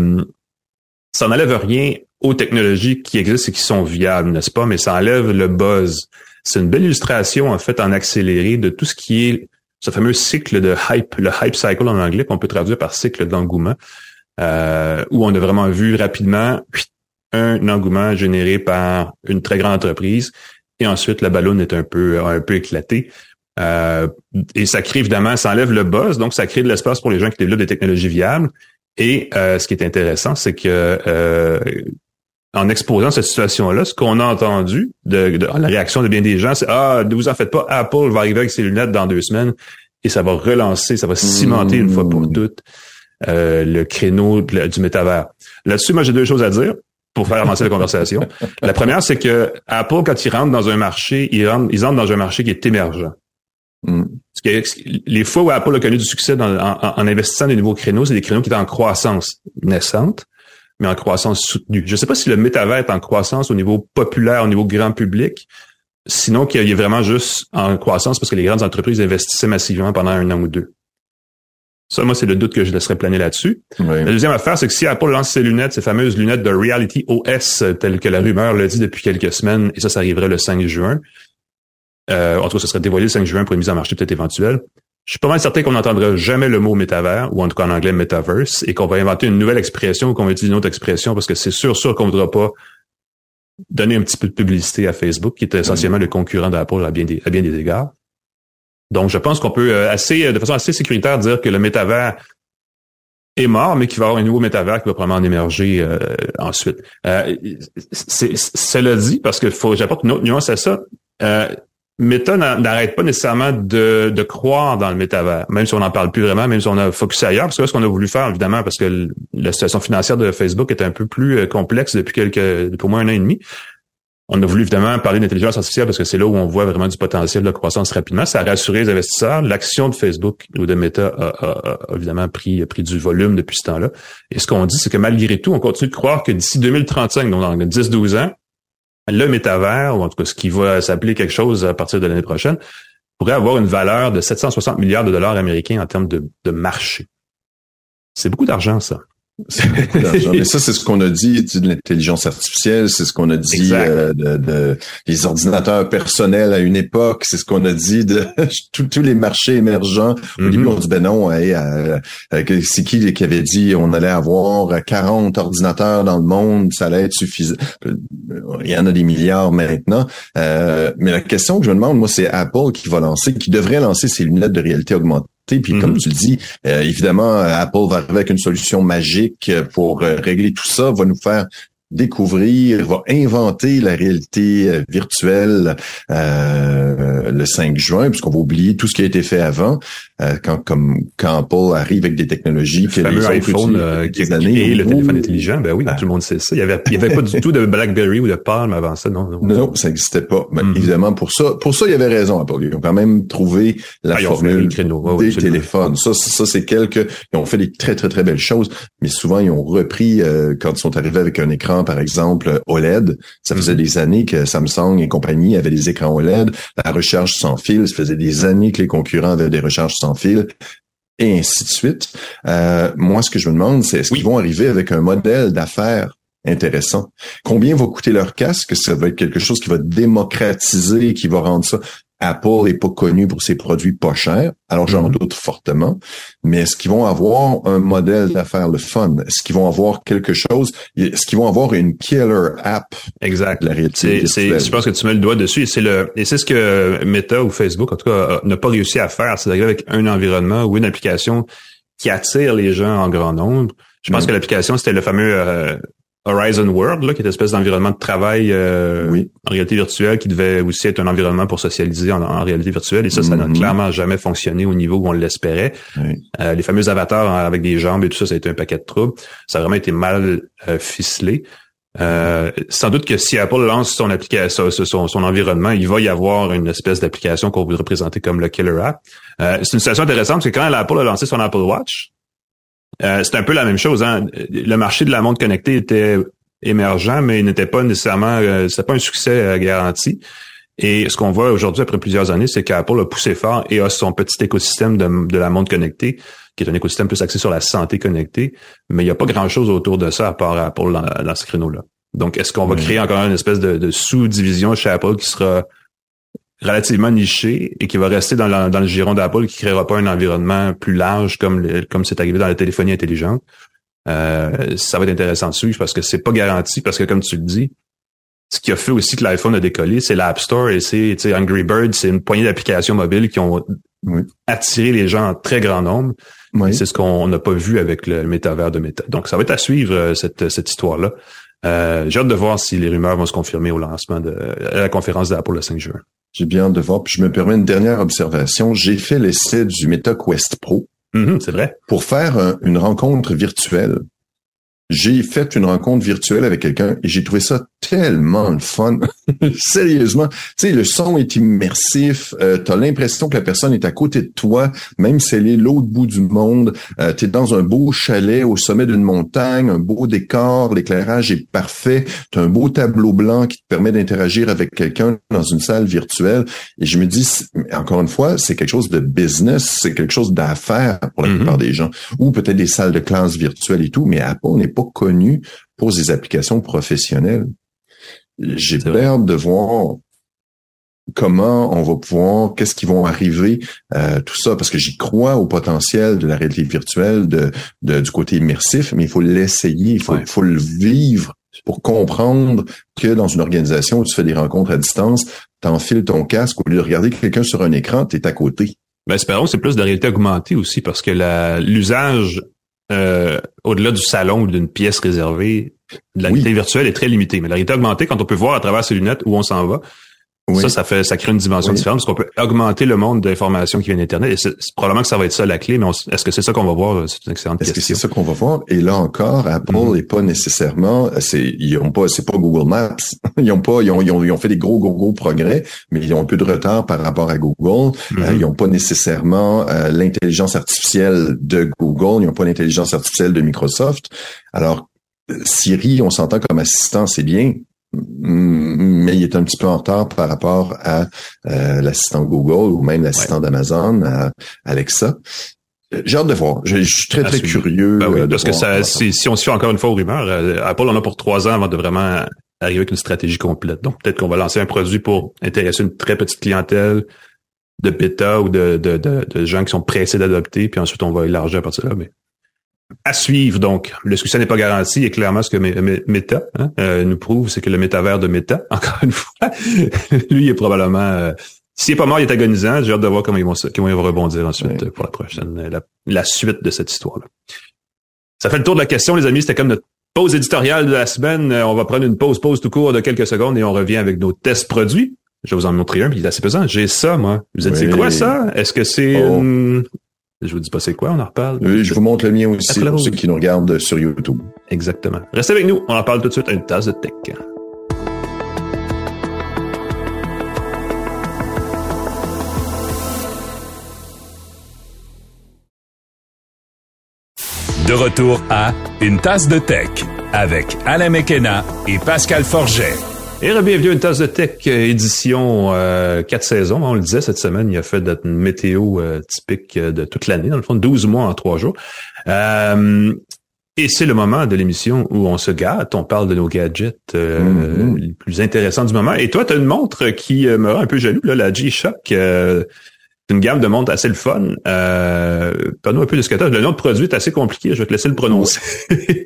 n'enlève rien aux technologies qui existent et qui sont viables, n'est-ce pas? Mais ça enlève le buzz. C'est une belle illustration, en fait, en accéléré de tout ce qui est ce fameux cycle de hype, le hype cycle en anglais, qu'on peut traduire par cycle d'engouement, euh, où on a vraiment vu rapidement un engouement généré par une très grande entreprise, et ensuite la ballonne est un peu un peu éclatée. Euh, et ça crée évidemment, ça enlève le buzz, donc ça crée de l'espace pour les gens qui développent des technologies viables. Et euh, ce qui est intéressant, c'est que en exposant cette situation-là, ce qu'on a entendu de, la réaction de bien des gens, c'est ah, ne vous en faites pas, Apple va arriver avec ses lunettes dans deux semaines et ça va relancer, ça va cimenter une fois pour mmh. toutes euh, le créneau du métavers. Là-dessus, moi j'ai deux choses à dire pour faire avancer la conversation. La première, c'est que Apple, quand ils rentrent dans un marché, ils rentrent, ils entrent dans un marché qui est émergent. Mmh. les fois où Apple a connu du succès en, en, investissant des nouveaux créneaux, c'est des créneaux qui étaient en croissance naissante mais en croissance soutenue. Je ne sais pas si le métavers est en croissance au niveau populaire, au niveau grand public, sinon qu'il est vraiment juste en croissance parce que les grandes entreprises investissaient massivement pendant un an ou deux. Ça, moi, c'est le doute que je laisserais planer là-dessus. La deuxième affaire, c'est que si Apple lance ses lunettes, ces fameuses lunettes de Reality OS, telles que la rumeur le dit depuis quelques semaines, et ça, ça arriverait le 5 juin, euh, en tout cas, ça serait dévoilé le 5 juin pour une mise en marché peut-être éventuelle. Je suis pas mal certain qu'on n'entendra jamais le mot métavers, ou en tout cas en anglais metaverse, et qu'on va inventer une nouvelle expression ou qu'on va utiliser une autre expression parce que c'est sûr, sûr qu'on voudra pas donner un petit peu de publicité à Facebook, qui est essentiellement le concurrent d'Apple à bien des, à bien des égards. Donc, je pense qu'on peut euh, assez, euh, de façon assez sécuritaire dire que le métavers est mort, mais qu'il va y avoir un nouveau métavers qui va probablement en émerger euh, ensuite. Euh, cela dit, parce que faut, j'apporte une autre nuance à ça. Euh, Meta n'arrête pas nécessairement de, de, croire dans le métavers, même si on n'en parle plus vraiment, même si on a focusé ailleurs, parce que ce qu'on a voulu faire, évidemment, parce que la situation financière de Facebook est un peu plus euh, complexe depuis quelques, au moins un an et demi. On a voulu évidemment parler d'intelligence artificielle parce que c'est là où on voit vraiment du potentiel de croissance rapidement. Ça a rassuré les investisseurs. L'action de Facebook ou de Meta a, évidemment pris, pris du volume depuis ce temps-là. Et ce qu'on dit, c'est que malgré tout, on continue de croire que d'ici 2035, donc dans 10-12 ans, le métavers, ou en tout cas ce qui va s'appeler quelque chose à partir de l'année prochaine, pourrait avoir une valeur de 760 milliards de dollars américains en termes de, de marché. C'est beaucoup d'argent, ça. Mais ça, c'est ce qu'on a dit, de l'intelligence artificielle, c'est ce qu'on a dit euh, de, de, des ordinateurs personnels à une époque, c'est ce qu'on a dit de tous les marchés émergents. Au mm-hmm. début, on dit ben non, euh, euh, c'est qui qui avait dit on allait avoir 40 ordinateurs dans le monde, ça allait être suffisant. Il y en a des milliards maintenant. mais la question que je me demande, moi, c'est Apple qui va lancer, qui devrait lancer ses lunettes de réalité augmentée puis comme mhm. tu le dis, euh, évidemment, Apple va arriver avec une solution magique pour euh, régler tout ça, va nous faire découvrir, va inventer la réalité euh, virtuelle euh, le 5 juin, puisqu'on va oublier tout ce qui a été fait avant, euh, quand comme quand Apple arrive avec des technologies le que fameux iPhone euh, qui, années, et le téléphone intelligent, ben oui, tout le monde sait ça. Il y avait il y avait pas du tout de BlackBerry ou de Palm avant ça, non Non, non ça n'existait pas. Mais mm-hmm. évidemment pour ça, pour ça il y avait raison Apple. Ils ont quand même trouvé la ah, formule des téléphones. Ça, ça c'est quelques ils ont fait des très très très belles choses, mais souvent ils ont repris quand ils sont arrivés avec un écran par exemple, OLED. Ça faisait mhm. des années que Samsung et compagnie avaient des écrans OLED. La recharge sans fil, ça faisait des années que les concurrents avaient des recharges sans fil et ainsi de suite. Euh, moi, ce que je me demande, c'est est-ce qu'ils vont arriver avec un modèle d'affaires intéressant? Combien va coûter leur casque? Ça va être quelque chose qui va démocratiser, qui va rendre ça Apple n'est pas connu pour ses produits pas chers, alors j'en mm-hmm. doute fortement. Mais est-ce qu'ils vont avoir un modèle d'affaires le fun? Est-ce qu'ils vont avoir quelque chose? Est-ce qu'ils vont avoir une killer app Exact. La réalité. C'est, je pense que tu mets le doigt dessus. Et c'est le et c'est ce que Meta ou Facebook en tout cas n'a pas réussi à faire, c'est d'arriver avec un environnement ou une application qui attire les gens en grand nombre. Je pense mm-hmm. que l'application c'était le fameux euh, Horizon World, là, qui est une espèce d'environnement de travail euh, en réalité virtuelle, qui devait aussi être un environnement pour socialiser en, réalité virtuelle. Et ça, ça n'a mm-hmm. clairement jamais fonctionné au niveau où on l'espérait. Euh, les fameux avatars avec des jambes et tout ça, ça a été un paquet de troubles. Ça a vraiment été mal euh, ficelé. sans doute que si Apple lance son application, son, son, environnement, il va y avoir une espèce d'application qu'on voudrait présenter comme le killer app. c'est une situation intéressante parce que quand Apple a lancé son Apple Watch, euh, c'est un peu la même chose. Hein? Le marché de la montre connectée était émergent, mais il n'était pas nécessairement, euh, c'était pas un succès euh, garanti. Et ce qu'on voit aujourd'hui, après plusieurs années, c'est qu'Apple a poussé fort et a son petit écosystème de, la montre connectée, qui est un écosystème plus axé sur la santé connectée, mais il n'y a pas grand-chose autour de ça à part Apple dans, ce créneau-là. Donc, est-ce qu'on va créer encore une espèce de, sous-division chez Apple qui sera relativement nichée et qui va rester dans, le giron d'Apple, qui créera pas un environnement plus large comme comme c'est arrivé dans la téléphonie intelligente? Euh, ça va être intéressant de suivre parce que c'est pas garanti, parce que comme tu le dis, ce qui a fait aussi que l'iPhone a décollé, c'est l'App Store et c'est Angry Bird, c'est une poignée d'applications mobiles qui ont attiré les gens en très grand nombre. C'est ce qu'on n'a pas vu avec le, métavers de Meta. Donc, ça va être à suivre euh, cette, cette histoire-là. Euh, j'ai hâte de voir si les rumeurs vont se confirmer au lancement de la conférence d'Apple le 5 juin. J'ai bien hâte de voir. Puis je me permets une dernière observation. J'ai fait l'essai du Meta Quest Pro. Mm-hmm, c'est vrai. Pour faire une rencontre virtuelle j'ai fait une rencontre virtuelle avec quelqu'un et j'ai trouvé ça tellement le fun. Sérieusement, tu sais, le son est immersif. Euh, tu as l'impression que la personne est à côté de toi, même si elle est l'autre bout du monde. Euh, tu es dans un beau chalet au sommet d'une montagne, un beau décor, l'éclairage est parfait. Tu as un beau tableau blanc qui te permet d'interagir avec quelqu'un dans une salle virtuelle. Et je me dis, encore une fois, c'est quelque chose de business, c'est quelque chose d'affaires pour la mm-hmm. plupart des gens. Ou peut-être des salles de classe virtuelles et tout, mais Apple n'est connu pour des applications professionnelles. J'ai peur de voir comment on va pouvoir, qu'est-ce qui vont arriver, euh, tout ça, parce que j'y crois au potentiel de la réalité virtuelle, de, du côté immersif, mais il faut l'essayer, il faut, faut le vivre pour comprendre que dans une organisation où tu fais des rencontres à distance, tu enfiles ton casque, au lieu de regarder quelqu'un sur un écran, tu es à côté. Ben, espérons c'est plus de la réalité augmentée aussi, parce que l'usage euh, au-delà du salon ou d'une pièce réservée, la réalité virtuelle est très limitée. Mais la réalité augmentée, quand on peut voir à travers ses lunettes où on s'en va, ça, ça fait, ça crée une dimension différente parce qu'on peut augmenter le monde d'informations qui vient d'Internet. Et c'est probablement que ça va être ça la clé, mais est-ce que c'est ça qu'on va voir? C'est une excellente question. Est-ce que c'est ça qu'on va voir? Et là encore, Apple n'est mm-hmm. pas nécessairement, c'est, ils ont pas, c'est pas Google Maps. ils ont pas, ils ont, ils ont, fait des gros, gros, gros progrès, mais ils ont un peu de retard par rapport à Google. Euh, mm-hmm. ils n'ont pas nécessairement euh, l'intelligence artificielle de Google. Ils n'ont pas l'intelligence artificielle de Microsoft. Alors, Siri, on s'entend comme assistant, c'est bien, mais il est un petit peu en retard par rapport à euh, l'assistant Google ou même l'assistant d'Amazon, Alexa. J'ai hâte de voir. Je, suis très, très curieux. Ben euh, parce que ça, si, on se fait encore une fois aux rumeurs, euh, Apple en a pour trois ans avant de vraiment arriver avec une stratégie complète. Donc peut-être qu'on va lancer un produit pour intéresser une très petite clientèle de bêta ou de, de, de, gens qui sont pressés d'adopter, puis ensuite on va élargir à partir de là. Mais à suivre, donc. Le succès n'est pas garanti et clairement, ce que Meta hein, euh, nous prouve, c'est que le métavers de Meta, encore une fois, lui est probablement... Euh, s'il est pas mort, il est agonisant. J'ai hâte de voir comment ils vont, comment ils vont rebondir ensuite pour la prochaine, la, suite de cette histoire-là. Ça fait le tour de la question, les amis. C'était comme notre pause éditoriale de la semaine. Euh, on va prendre une pause, pause tout court de quelques secondes et on revient avec nos tests produits. Je vais vous en montrer un, puis il est assez pesant. J'ai ça, moi. Vous êtes c'est quoi ça? Est-ce que c'est oh. Je vous dis pas c'est quoi, on en reparle. Oui, je vous montre le mien aussi pour ceux qui nous regardent sur YouTube. Exactement. Restez avec nous, on en parle tout de suite à une tasse de tech. De retour à Une tasse de tech avec Alain Mekena et Pascal Forget. Et bienvenue à une tasse de tech euh, édition euh, 4 saisons. On le disait cette semaine, il a fait une météo euh, typique euh, de toute l'année, dans le fond, 12 mois en 3 jours. et c'est le moment de l'émission où on se gâte, on parle de nos gadgets mm-hmm. les plus intéressants du moment. Et toi, tu as une montre qui me rend un peu jaloux, là, la G-Shock c'est une gamme de montres assez le fun. Euh, Parle-nous un peu de ce que tu Le nom de produit est assez compliqué, je vais te laisser le prononcer.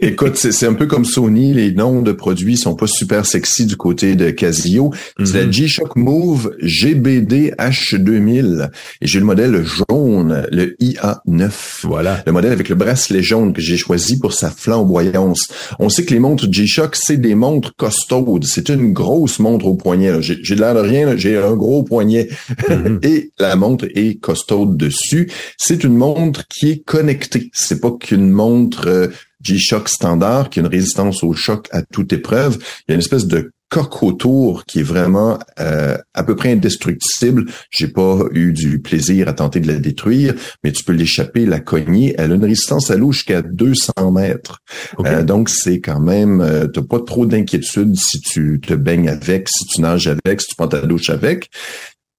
Écoute, c'est un peu comme Sony, les noms de produits sont pas super sexy du côté de Casio. C'est la. G-Shock Move GBD H2000. Et j'ai le modèle jaune, le IA9. Voilà. Le modèle avec le bracelet jaune que j'ai choisi pour sa flamboyance. On sait que les montres G-Shock, c'est des montres costaudes. C'est une grosse montre au poignet. J'ai l'air de rien, j'ai un gros poignet. Mhm. Et la montre et costaud dessus. C'est une montre qui est connectée. C'est pas qu'une montre euh, G-Shock standard qui a une résistance au choc à toute épreuve. Il y a une espèce de coque autour qui est vraiment euh, à peu près indestructible. J'ai pas eu du plaisir à tenter de la détruire, mais tu peux l'échapper, la cogner. Elle a une résistance à l'eau jusqu'à 200 mètres. Euh, donc c'est quand même, euh, t'as pas trop d'inquiétude si tu te baignes avec, si tu nages avec, si tu prends ta douche avec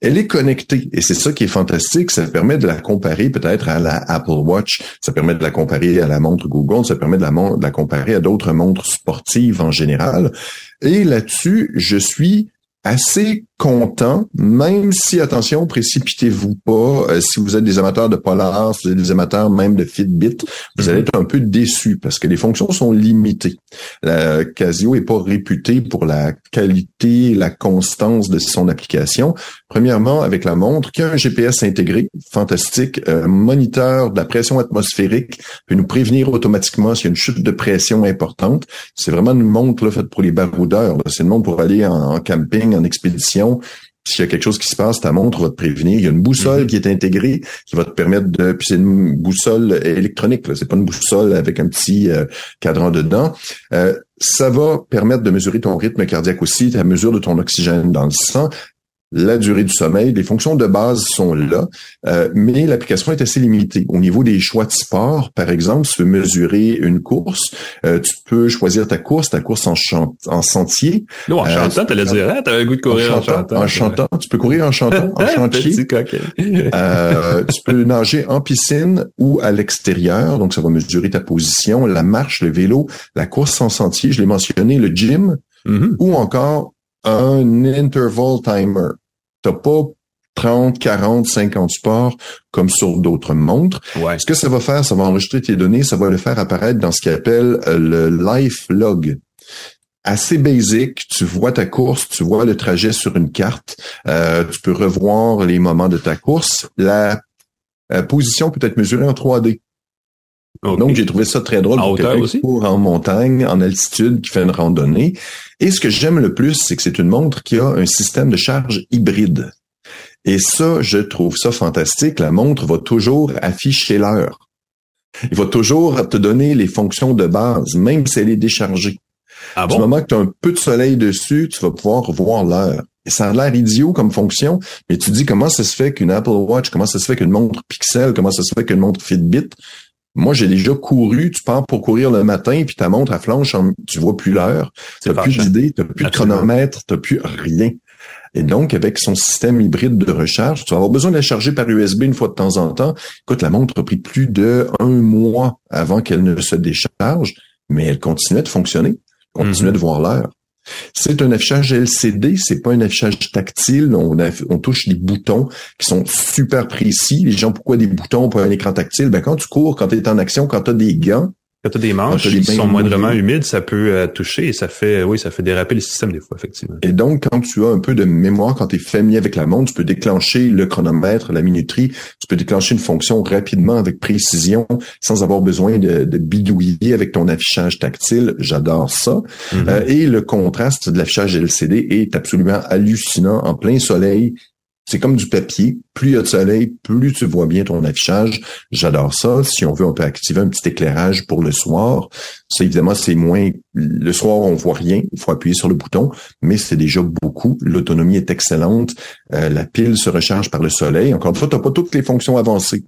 elle est connectée et c'est ça qui est fantastique. Ça permet de la comparer peut-être à la Apple Watch, ça permet de la comparer à la montre Google, ça permet de la, comparer à d'autres montres sportives en général. Et là-dessus, je suis assez content, même si, attention, précipitez-vous pas. Euh, si vous êtes des amateurs de Polar, si vous êtes des amateurs même de Fitbit, vous allez mhm. être un peu déçus parce que les fonctions sont limitées. La Casio est pas réputée pour la qualité, la constance de son application. Premièrement, avec la montre qui a un GPS intégré, fantastique, euh, moniteur de la pression atmosphérique, peut nous prévenir automatiquement s'il y a une chute de pression importante. C'est vraiment une montre là, faite pour les baroudeurs. C'est une montre pour aller en camping, en expédition s'il y a quelque chose qui se passe, ta montre va te prévenir. Il y a une boussole mm-hmm. qui est intégrée qui va te permettre de. Puis c'est une boussole électronique. C'est pas une boussole avec un petit euh, cadran dedans. Euh, ça va permettre de mesurer ton rythme cardiaque aussi, la mesure de ton oxygène dans le sang la durée du sommeil, les fonctions de base sont là, euh, mais l'application est assez limitée. Au niveau des choix de sport, par exemple, tu peux mesurer une course, euh, tu peux choisir ta course, ta course en, en sentier. Non, en euh, chantant, t'allais dire, hein, t'avais le goût de courir en chantant. En chantant, tu peux courir en chantant, en chantier. euh, tu peux nager en piscine ou à l'extérieur, donc ça va mesurer ta position, la marche, le vélo, la course en sentier, je l'ai mentionné, le gym, mm-hmm. ou encore un interval timer. T'as pas 30, 40, 50 sports comme sur d'autres montres. Ce que ça va faire, ça va enregistrer tes données, ça va le faire apparaître dans ce qu'il appelle euh, le life log. Assez basique, tu vois ta course, tu vois le trajet sur une carte, euh, tu peux revoir les moments de ta course. La, position peut être mesurée en 3D. Donc, j'ai trouvé ça très drôle en pour aussi? en montagne, en altitude, qui fait une randonnée. Et ce que j'aime le plus, c'est que c'est une montre qui a un système de charge hybride. Et ça, je trouve ça fantastique. La montre va toujours afficher l'heure. Il va toujours te donner les fonctions de base, même si elle est déchargée. Ah bon? Du moment que tu as un peu de soleil dessus, tu vas pouvoir voir l'heure. Et ça a l'air idiot comme fonction, mais tu dis comment ça se fait qu'une Apple Watch, comment ça se fait qu'une montre Pixel, comment ça se fait qu'une montre Fitbit moi, j'ai déjà couru, tu pars pour courir le matin, puis ta montre à flanche, tu vois plus l'heure, tu n'as plus d'idée, tu n'as plus de chronomètre, tu n'as plus rien. Et donc, avec son système hybride de recharge, tu vas avoir besoin de la charger par USB une fois de temps en temps. Écoute, la montre a pris plus de un mois avant qu'elle ne se décharge, mais elle continuait de fonctionner, continuait mm-hmm. de voir l'heure. C'est un affichage LCD, c'est pas un affichage tactile. On, touche des boutons qui sont super précis. Les gens, pourquoi des boutons pour un écran tactile? Ben, quand tu cours, quand tu es en action, quand tu as des gants, quand tu as des manches qui sont moindrement humides, ça peut euh, toucher et ça fait, oui, ça fait déraper le système des fois, effectivement. Et donc, quand tu as un peu de mémoire, quand tu es familier avec la montre, tu peux déclencher le chronomètre, la minuterie, tu peux déclencher une fonction rapidement avec précision sans avoir besoin de, de bidouiller avec ton affichage tactile. J'adore ça. Mm-hmm. Euh, et le contraste de l'affichage LCD est absolument hallucinant en plein soleil. C'est comme du papier. Plus il y a de soleil, plus tu vois bien ton affichage. J'adore ça. Si on veut, on peut activer un petit éclairage pour le soir. Ça, évidemment, c'est moins. Le soir, on voit rien. Il faut appuyer sur le bouton, mais c'est déjà beaucoup. L'autonomie est excellente. Euh, la pile se recharge par le soleil. Encore une fois, tu n'as pas toutes les fonctions avancées.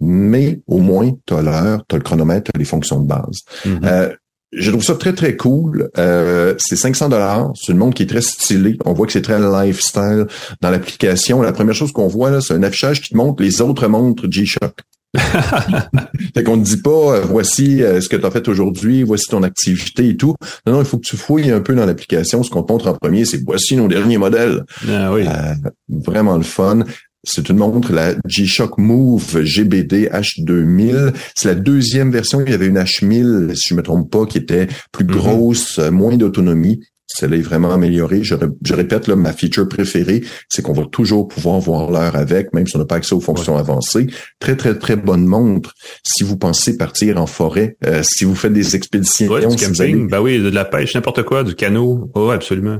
Mais au moins, tu as l'heure, tu as le chronomètre, tu as les fonctions de base. Mm-hmm. Euh, je trouve ça très, très cool. Euh, c'est 500 dollars. C'est une montre qui est très stylée. On voit que c'est très lifestyle dans l'application. La première chose qu'on voit, là, c'est un affichage qui te montre les autres montres G-Shock. fait qu'on ne dit pas euh, voici euh, ce que tu as fait aujourd'hui, voici ton activité et tout. Non, non, il faut que tu fouilles un peu dans l'application. Ce qu'on te montre en premier, c'est voici nos derniers modèles. Ah oui. vraiment le fun. C'est une montre, la G-Shock Move GBD H2000. C'est la deuxième version. Il y avait une H1000, si je me trompe pas, qui était plus mhm. grosse, euh, moins d'autonomie. Celle-là est vraiment améliorée. Je, répète, là, ma feature préférée, c'est qu'on va toujours pouvoir voir l'heure avec, même si on n'a pas accès aux fonctions avancées. Très, très, très bonne montre. Si vous pensez partir en forêt, euh, si vous faites des expéditions. Ouais, du camping, ben oui, de la pêche, n'importe quoi, du canot. Oh, absolument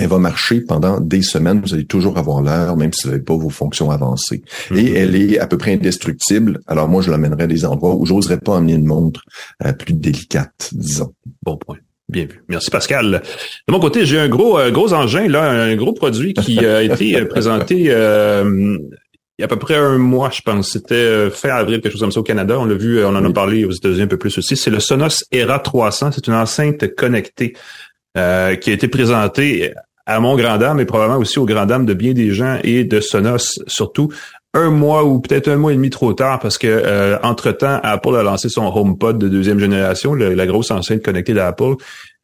elle va marcher pendant des semaines. Vous allez toujours avoir l'heure, même si vous n'avez pas vos fonctions avancées. Et mhm. elle est à peu près indestructible. Alors moi, je l'amènerais à des endroits où j'oserais pas emmener une montre euh, plus délicate, disons. Bon point. Bien vu. Merci Pascal. De mon côté, j'ai un gros gros engin là, un gros produit qui a été présenté il y a à peu près un mois, je pense. C'était fin avril, quelque chose comme ça au Canada. On l'a vu, on en a parlé aux États-Unis un peu plus aussi. C'est le Sonos Era 300. C'est une enceinte connectée qui a été présentée à mon grand dame, mais probablement aussi au grand dame de bien des gens et de Sonos surtout, un mois ou peut-être un mois et demi trop tard parce que euh, entre-temps, Apple a lancé son HomePod de deuxième génération, la grosse enceinte connectée d'Apple,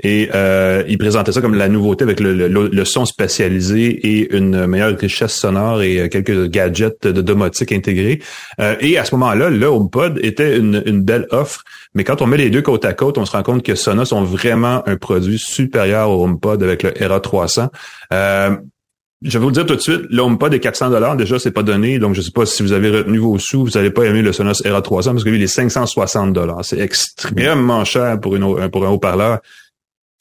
et euh, il présentait ça comme la nouveauté avec le, son spécialisé et une meilleure richesse sonore et euh, quelques gadgets de domotique intégrés. et à ce moment-là, le HomePod était une, belle offre, mais quand on met les deux côte à côte, on se rend compte que Sonos ont vraiment un produit supérieur au HomePod avec le Era 300. Je vais vous le dire tout de suite, l'HomePod est 400 dollars. Déjà, c'est pas donné. Donc, je sais pas si vous avez retenu vos sous. Vous n'allez pas aimer le Sonos Era 300 parce que lui, il est 560 dollars. C'est extrêmement cher pour, une, pour un haut-parleur.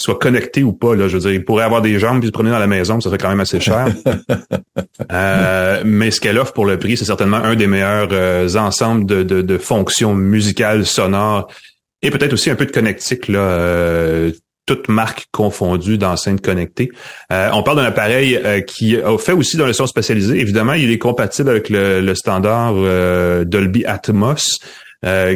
Soit connecté ou pas, là, je veux dire, il pourrait avoir des jambes puis se promener dans la maison, ça serait quand même assez cher. euh, mais ce qu'elle offre pour le prix, c'est certainement un des meilleurs euh, ensembles de, de, de, fonctions musicales, sonores et peut-être aussi un peu de connectique là, euh, toutes marques confondues d'enceintes connectées. Euh, on parle d'un appareil euh, qui fait aussi dans le son spécialisé. Évidemment, il est compatible avec le, standard euh, Dolby Atmos.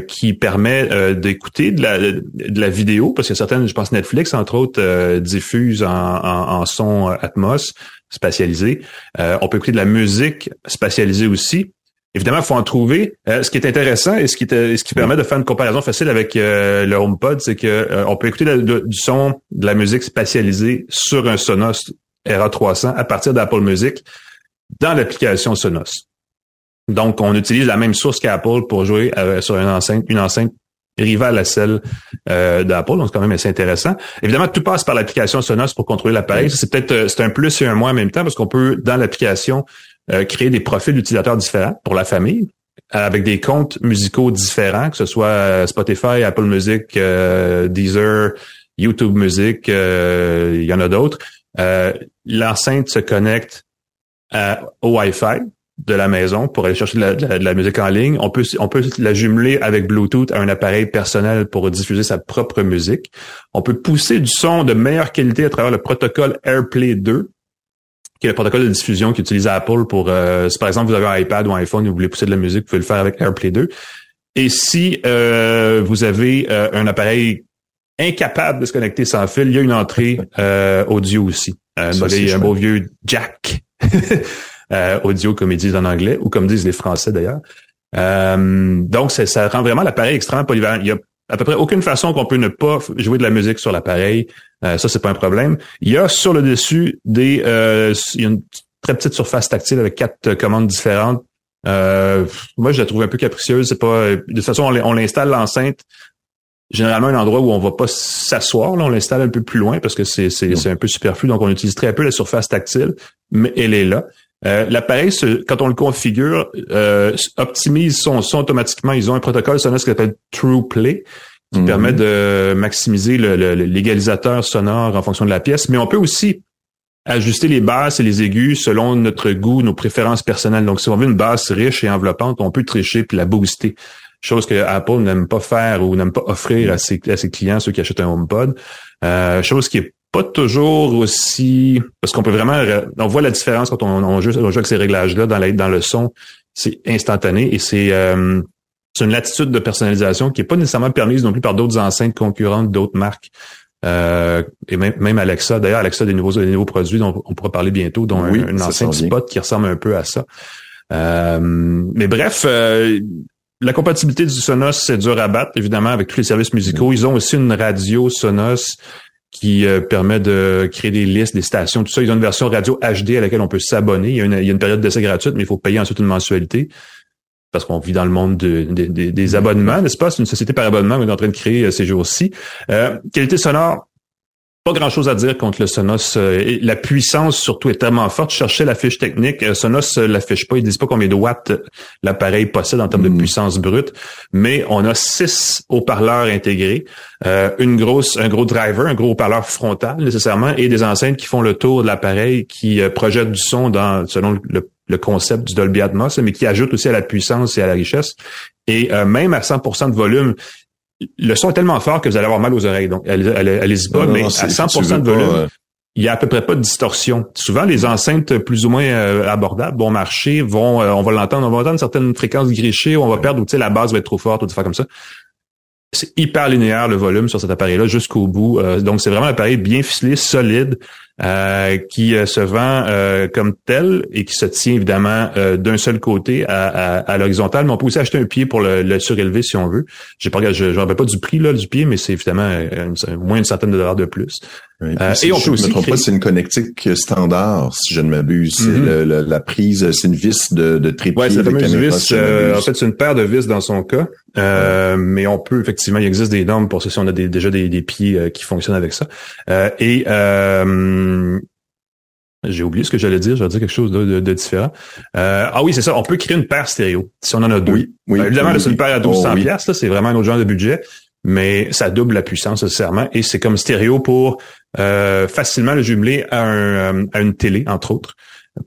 qui permet d'écouter de la, de la vidéo, parce que certaines, je pense Netflix, entre autres, diffusent en, en, son Atmos spatialisé. on peut écouter de la musique spatialisée aussi. Évidemment, il faut en trouver. Euh, ce qui est intéressant et ce qui, ce qui permet de faire une comparaison facile avec euh, le HomePod, c'est que euh, on peut écouter du son, de la musique spatialisée sur un Sonos RA300 à partir d'Apple Music dans l'application Sonos. Donc, on utilise la même source qu'Apple pour jouer sur une enceinte, une enceinte rivale à celle d'Apple. Donc, c'est quand même assez intéressant. Évidemment, tout passe par l'application Sonos pour contrôler l'appareil. C'est peut-être c'est un plus et un moins en même temps parce qu'on peut, dans l'application, euh, créer des profils d'utilisateurs différents pour la famille avec des comptes musicaux différents, que ce soit euh, Spotify, Apple Music, euh, Deezer, YouTube Music, il y en a d'autres. L'enceinte se connecte au Wi-Fi de la maison pour aller chercher de la, musique en ligne. On peut, on peut la jumeler avec Bluetooth à un appareil personnel pour diffuser sa propre musique. On peut pousser du son de meilleure qualité à travers le protocole AirPlay 2 qui est le protocole de diffusion qu'utilise Apple pour, euh, si par exemple vous avez un iPad ou un iPhone et vous voulez pousser de la musique, vous pouvez le faire avec AirPlay 2. Et si euh, vous avez euh, un appareil incapable de se connecter sans fil, il y a une entrée audio aussi. un beau vieux jack audio comme ils disent en anglais ou comme disent les Français d'ailleurs. donc ça, ça rend vraiment l'appareil extrêmement polyvalent. Il y a à peu près aucune façon qu'on peut ne pas jouer de la musique sur l'appareil. Euh, ça, c'est pas un problème. Il y a sur le dessus des euh, il y a une très petite surface tactile avec quatre commandes différentes. Euh, moi, je la trouve un peu capricieuse. C'est pas. De toute façon, on l'installe l'enceinte. Généralement, un endroit où on va pas s'asseoir. Là, on l'installe un peu plus loin parce que c'est c'est un peu superflu. Donc, on utilise très peu la surface tactile, mais elle est là. Euh, L'appareil, quand on le configure, euh, optimise son son automatiquement. Ils ont un protocole sonore qui s'appelle TruePlay qui mhm. permet de maximiser l'égalisateur le, sonore en fonction de la pièce. Mais on peut aussi ajuster les basses et les aigus selon notre goût, nos préférences personnelles. Donc, si on veut une basse riche et enveloppante, on peut tricher puis la booster. Chose que Apple n'aime pas faire ou n'aime pas offrir à ses, à ses clients, ceux qui achètent un HomePod. Euh, chose qui est pas toujours aussi parce qu'on peut vraiment on voit la différence quand on, on, joue, avec ces réglages là dans, dans le son. C'est instantané et c'est euh, c'est une latitude de personnalisation qui est pas nécessairement permise non plus par d'autres enceintes concurrentes d'autres marques. Euh, et même, même Alexa. D'ailleurs Alexa a des nouveaux des nouveaux produits dont on pourra parler bientôt dont une enceinte spot qui ressemble un peu à ça. Euh, mais bref la compatibilité du Sonos, c'est dur à battre, évidemment, avec tous les services musicaux. Ils ont aussi une radio Sonos qui euh, permet de créer des listes, des stations, tout ça. Ils ont une version radio HD à laquelle on peut s'abonner. Il, y a une, période d'essai gratuite, mais il faut payer ensuite une mensualité parce qu'on vit dans le monde des abonnements, n'est-ce pas? C'est une société par abonnement qu'on est en train de créer euh, ces jours-ci. Euh, qualité sonore, pas grand chose à dire contre le Sonos. Euh, la puissance surtout est tellement forte. Je cherchais la fiche technique. Euh, Sonos euh, l'affiche pas. Ils disent pas combien de watts l'appareil possède en termes de hmm. puissance brute. Mais on a six haut-parleurs intégrés, une grosse, un gros driver, un gros haut-parleur frontal nécessairement, et des enceintes qui font le tour de l'appareil, qui projettent du son dans selon le, concept du Dolby Atmos, mais qui ajoutent aussi à la puissance et à la richesse. Et même à 100% de volume, le son est tellement fort que vous allez avoir mal aux oreilles. Donc, allez-y pas, mais à 100% de volume, euh, il y a à peu près pas de distorsion. Souvent, les enceintes plus ou moins euh, abordables, bon marché, vont, on va l'entendre, on va entendre certaines fréquences grichées, on va perdre, ou tu sais, la base va être trop forte, ou des fois comme ça c'est hyper linéaire le volume sur cet appareil-là jusqu'au bout. Euh, donc c'est vraiment un appareil bien ficelé, solide, euh, qui euh, se vend comme tel et qui se tient évidemment d'un seul côté à, l'horizontale, mais on peut aussi acheter un pied pour le, surélever si on veut. J'ai pas, je ne rappelle pas du prix là du pied, mais c'est évidemment moins une centaine de dollars de plus. Euh, et on peut aussi. Me pas, c'est une connectique standard, si je ne m'abuse. C'est mm-hmm. la prise, c'est une vis de, de trépied. Ouais, c'est vis. Euh, en fait, c'est une paire de vis dans son cas. Euh, mais on peut effectivement, il existe des normes pour ça si on a déjà des, des pieds qui fonctionnent avec ça. et j'ai oublié ce que j'allais dire. J'allais dire quelque chose de, de, différent. ah oui, c'est ça. On peut créer une paire stéréo si on en a deux. Oui, oui, évidemment, c'est une paire à 1200 oh, pièces. C'est vraiment un autre genre de budget mais ça double la puissance nécessairement et c'est comme stéréo pour euh, facilement le jumeler à, un, euh, à une télé entre autres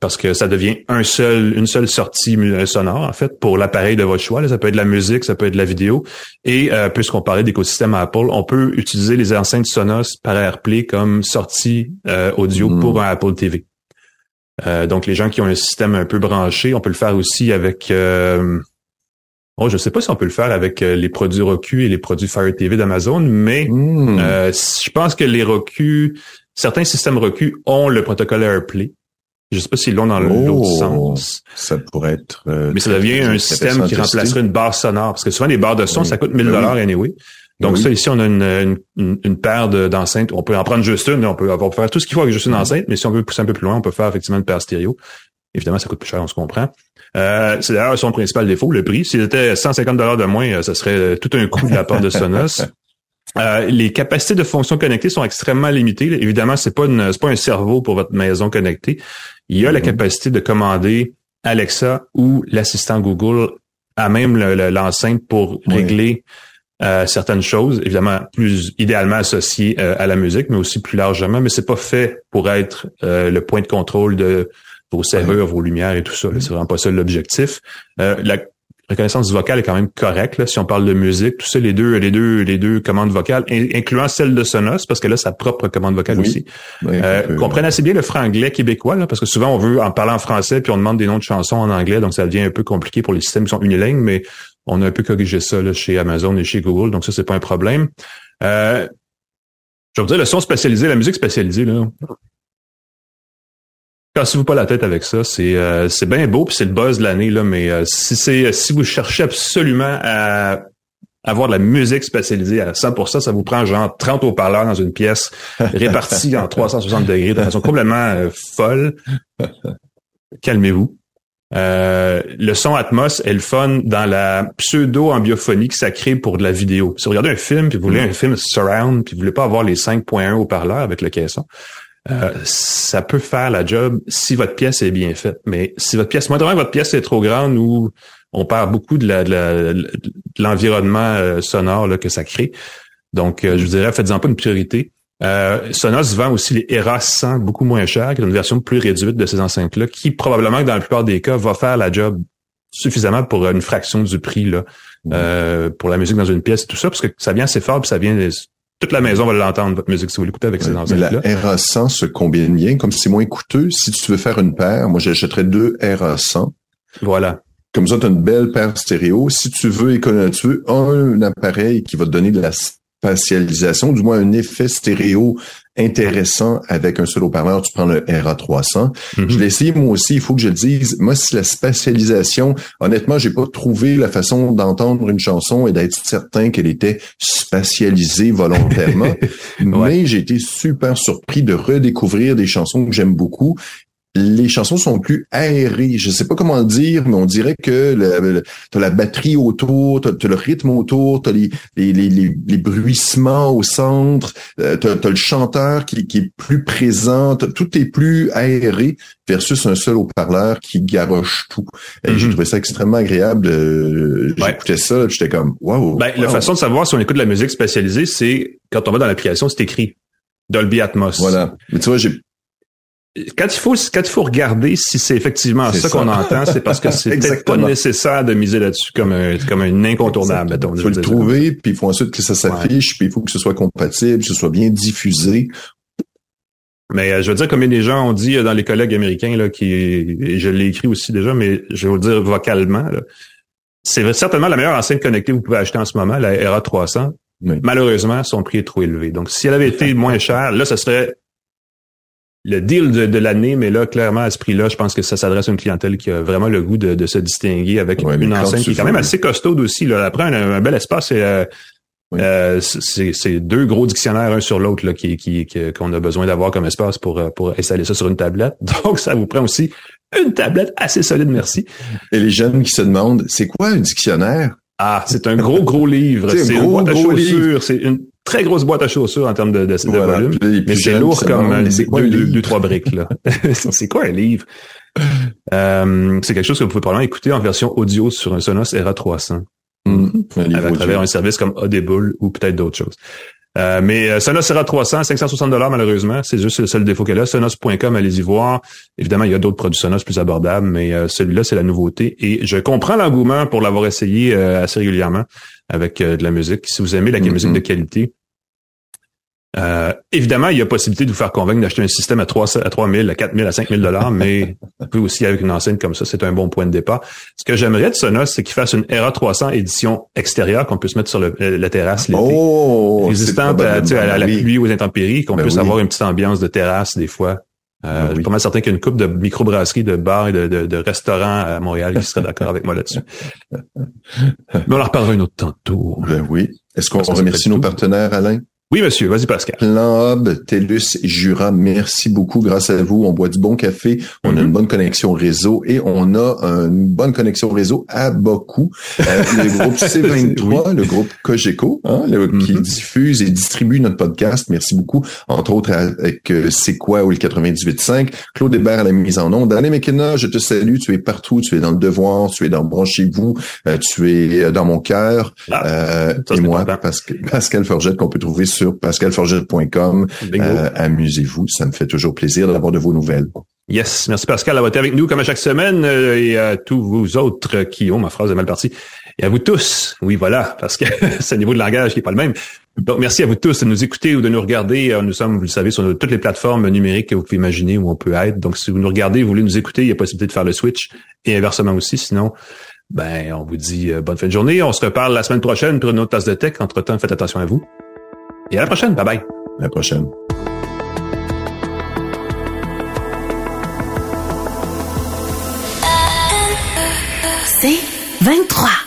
parce que ça devient un seul une seule sortie sonore en fait pour l'appareil de votre choix ça peut être de la musique ça peut être de la vidéo et euh, puisqu'on parlait d'écosystème Apple on peut utiliser les enceintes Sonos par AirPlay comme sortie euh, audio mm. pour un Apple TV donc les gens qui ont un système un peu branché on peut le faire aussi avec Oh, je ne sais pas si on peut le faire avec euh, les produits Roku et les produits Fire TV d'Amazon, mais euh, je pense que les Roku, certains systèmes Roku ont le protocole AirPlay. Je ne sais pas s'ils l'ont dans l'autre oh, sens. Ça pourrait être. Euh, mais ça devient un système qui remplacerait une barre sonore, parce que souvent les barres de son, ça coûte 1000 ben dollars anyway. Donc ben ça ici, on a une, une, une paire d'enceintes. on peut en prendre juste une, on peut, on faire tout ce qu'il faut avec juste une enceinte, mais si on veut pousser un peu plus loin, on peut faire effectivement une paire stéréo. Évidemment, ça coûte plus cher, on se comprend. Euh, c'est d'ailleurs son principal défaut, le prix. S'il était 150 dollars de moins, euh, ce serait tout un coût de la part de Sonos. Euh, les capacités de fonction connectées sont extrêmement limitées. Évidemment, c'est pas une, pas un cerveau pour votre maison connectée. Il y a la mm-hmm. capacité de commander Alexa ou l'assistant Google à même l'enceinte pour régler certaines choses, évidemment plus idéalement associées à la musique, mais aussi plus largement. Mais c'est pas fait pour être le point de contrôle de vos serveurs, vos lumières et tout ça. C'est vraiment pas ça l'objectif. Euh, la reconnaissance vocale est quand même correcte. si on parle de musique, tout ça, les deux, les deux, les deux commandes vocales, incluant celle de Sonos, parce que là, sa propre commande vocale aussi. euh, comprennent assez bien le franglais québécois, parce que souvent on veut en parler en français, puis on demande des noms de chansons en anglais, donc ça devient un peu compliqué pour les systèmes qui sont unilingues, mais on a un peu corrigé ça là, chez Amazon et chez Google, donc ça, c'est pas un problème. Euh, je veux dire, le son spécialisé, la musique spécialisée, là, Cassez-vous pas la tête avec ça. C'est euh, c'est bien beau puis c'est le buzz de l'année là, mais euh, si c'est si vous cherchez absolument à avoir de la musique spécialisée à 100%, ça vous prend genre 30 haut-parleurs dans une pièce répartie en 360 degrés de façon complètement euh, folle. Calmez-vous. le son Atmos est le fun dans la pseudo-ambiophonie que ça crée pour de la vidéo. Si vous regardez un film, puis vous voulez un film surround, puis vous voulez pas avoir les 5.1 haut-parleurs avec le caisson, euh, ça peut faire la job si votre pièce est bien faite. Mais si votre pièce, moi, votre pièce est trop grande ou on perd beaucoup de, l'environnement euh, sonore là, que ça crée. Donc, euh, je vous dirais, faites-en pas une priorité. Sonos vend aussi les ERA 100 beaucoup moins cher, qui est une version plus réduite de ces enceintes-là, qui probablement, dans la plupart des cas, va faire la job suffisamment pour une fraction du prix là, mmh. pour la musique dans une pièce et tout ça, parce que ça vient assez fort, puis ça vient toute la maison va l'entendre, votre musique, si vous l'écoutez avec ces enceintes-là. La RA100 se combine bien, comme c'est moins coûteux. Si tu veux faire une paire, moi j'achèterais deux RA100. Voilà. Comme ça, tu as une belle paire stéréo. Si tu veux économiser un appareil qui va te donner de la spatialisation, du moins un effet stéréo intéressant avec un seul haut-parleur, tu prends le RA300. Mhm. Je l'ai essayé moi aussi, il faut que je le dise. Moi, si la spatialisation, honnêtement, j'ai pas trouvé la façon d'entendre une chanson et d'être certain qu'elle était spatialisée volontairement. Mais j'ai été super surpris de redécouvrir des chansons que j'aime beaucoup les chansons sont plus aérées. Je sais pas comment le dire, mais on dirait que tu as la batterie autour, tu as, le rythme autour, tu as les, les, les, les, bruissements au centre, euh, tu as, le chanteur qui, qui, est plus présent, tout est plus aéré versus un seul haut-parleur qui garoche tout. Et j'ai mhm. trouvé ça extrêmement agréable. J'écoutais ça, j'étais comme wow. Ben, La façon de savoir si on écoute de la musique spécialisée, c'est quand on va dans l'application, c'est écrit Dolby Atmos. Voilà. Mais tu vois, j'ai quand il faut quand il faut regarder si c'est effectivement ça, qu'on entend, c'est parce que c'est peut-être pas nécessaire de miser là-dessus comme un comme un incontournable. Il faut le trouver, puis il faut ensuite que ça s'affiche, puis il faut que ce soit compatible, que ce soit bien diffusé. Mais euh, je veux dire, comme les gens ont dit euh, dans les collègues américains là, qui et je l'ai écrit aussi déjà, mais je vais vous le dire vocalement. C'est certainement la meilleure enceinte connectée que vous pouvez acheter en ce moment, la RA300. Malheureusement, son prix est trop élevé. Donc, si elle avait été moins chère, là, ce serait le deal de, l'année, mais là, clairement, à ce prix-là, je pense que ça s'adresse à une clientèle qui a vraiment le goût de, se distinguer avec une enseigne qui est quand même assez costaude aussi. Là. Après, un, bel espace, euh, euh, c'est deux gros dictionnaires un sur l'autre là qui qui qu'on a besoin d'avoir comme espace pour euh, pour installer ça sur une tablette. Donc ça vous prend aussi une tablette assez solide, merci. Et les jeunes qui se demandent, c'est quoi un dictionnaire? Ah, c'est un gros gros livre. C'est une boîte à chaussures. C'est une très grosse boîte à chaussures en termes de, de, volume. Mais c'est lourd comme euh, deux, deux, trois briques là. c'est quoi un livre? Euh, C'est quelque chose que vous pouvez probablement écouter en version audio sur un Sonos Era 300. Mm-hmm. à travers un service comme Audible ou peut-être d'autres choses. Euh, mais euh, Sonos sera 300, 560 dollars malheureusement. C'est juste le seul défaut qu'elle a. Sonos.com, allez-y voir. Évidemment, il y a d'autres produits Sonos plus abordables, mais euh, celui-là, c'est la nouveauté. Et je comprends l'engouement pour l'avoir essayé assez régulièrement avec de la musique. Si vous aimez la mm-hmm. musique de qualité, euh, évidemment, il y a possibilité de vous faire convaincre d'acheter un système à 3 à 3 000, à 4 000, à 5 000 dollars, mais vous pouvez aussi avec une enseigne comme ça, c'est un bon point de départ. Ce que j'aimerais de Sonos, c'est qu'il fasse une ERA 300 édition extérieure qu'on puisse mettre sur le, la terrasse l'été. Oh, résistante à, à, la pluie ou aux intempéries, qu'on ben puisse avoir une petite ambiance de terrasse des fois. Euh, ben Je suis pas certain qu'il y a une coupe de microbrasseries, de bars et de, de, de restaurants à Montréal qui serait d'accord avec moi là-dessus. Mais on en reparlera une autre tantôt. Ben oui. Est-ce qu'on remercie nos partenaires, Alain? Oui, monsieur. Vas-y, Pascal. Plan Hub, TELUS, Jura, merci beaucoup. Grâce à vous, on boit du bon café, on a mm-hmm. une bonne connexion réseau et on a une bonne connexion réseau à beaucoup. Euh, le groupe C23, le groupe Cogeco, hein, qui mm-hmm. diffuse et distribue notre podcast. Merci beaucoup. Entre autres avec euh, C'est quoi ou le 98.5. Claude Hébert à la mise en onde. Alain McKenna, je te salue. Tu es partout. Tu es dans le devoir. Tu es dans Branchez-vous. Euh, tu es dans mon cœur. Ah, et moi, Pascal, Pascal Forgette, qu'on peut trouver sur sur pascalforget.com. Euh, amusez-vous, ça me fait toujours plaisir d'avoir de vos nouvelles. Yes, merci Pascal d'avoir été avec nous comme à chaque semaine euh, et à tous vous autres qui ont ma phrase est mal partie et à vous tous. Oui, voilà, parce que c'est le niveau de langage qui est pas le même. Donc, merci à vous tous de nous écouter ou de nous regarder. Euh, nous sommes, vous le savez, sur toutes les plateformes numériques que vous pouvez imaginer où on peut être. Donc, si vous nous regardez, vous voulez nous écouter, il y a possibilité de faire le switch et inversement aussi. Sinon, ben, on vous dit bonne fin de journée. On se reparle la semaine prochaine pour une autre tasse de tech. Entre-temps, faites attention à vous. Et à la prochaine. Bye bye. À la prochaine. C'est 23.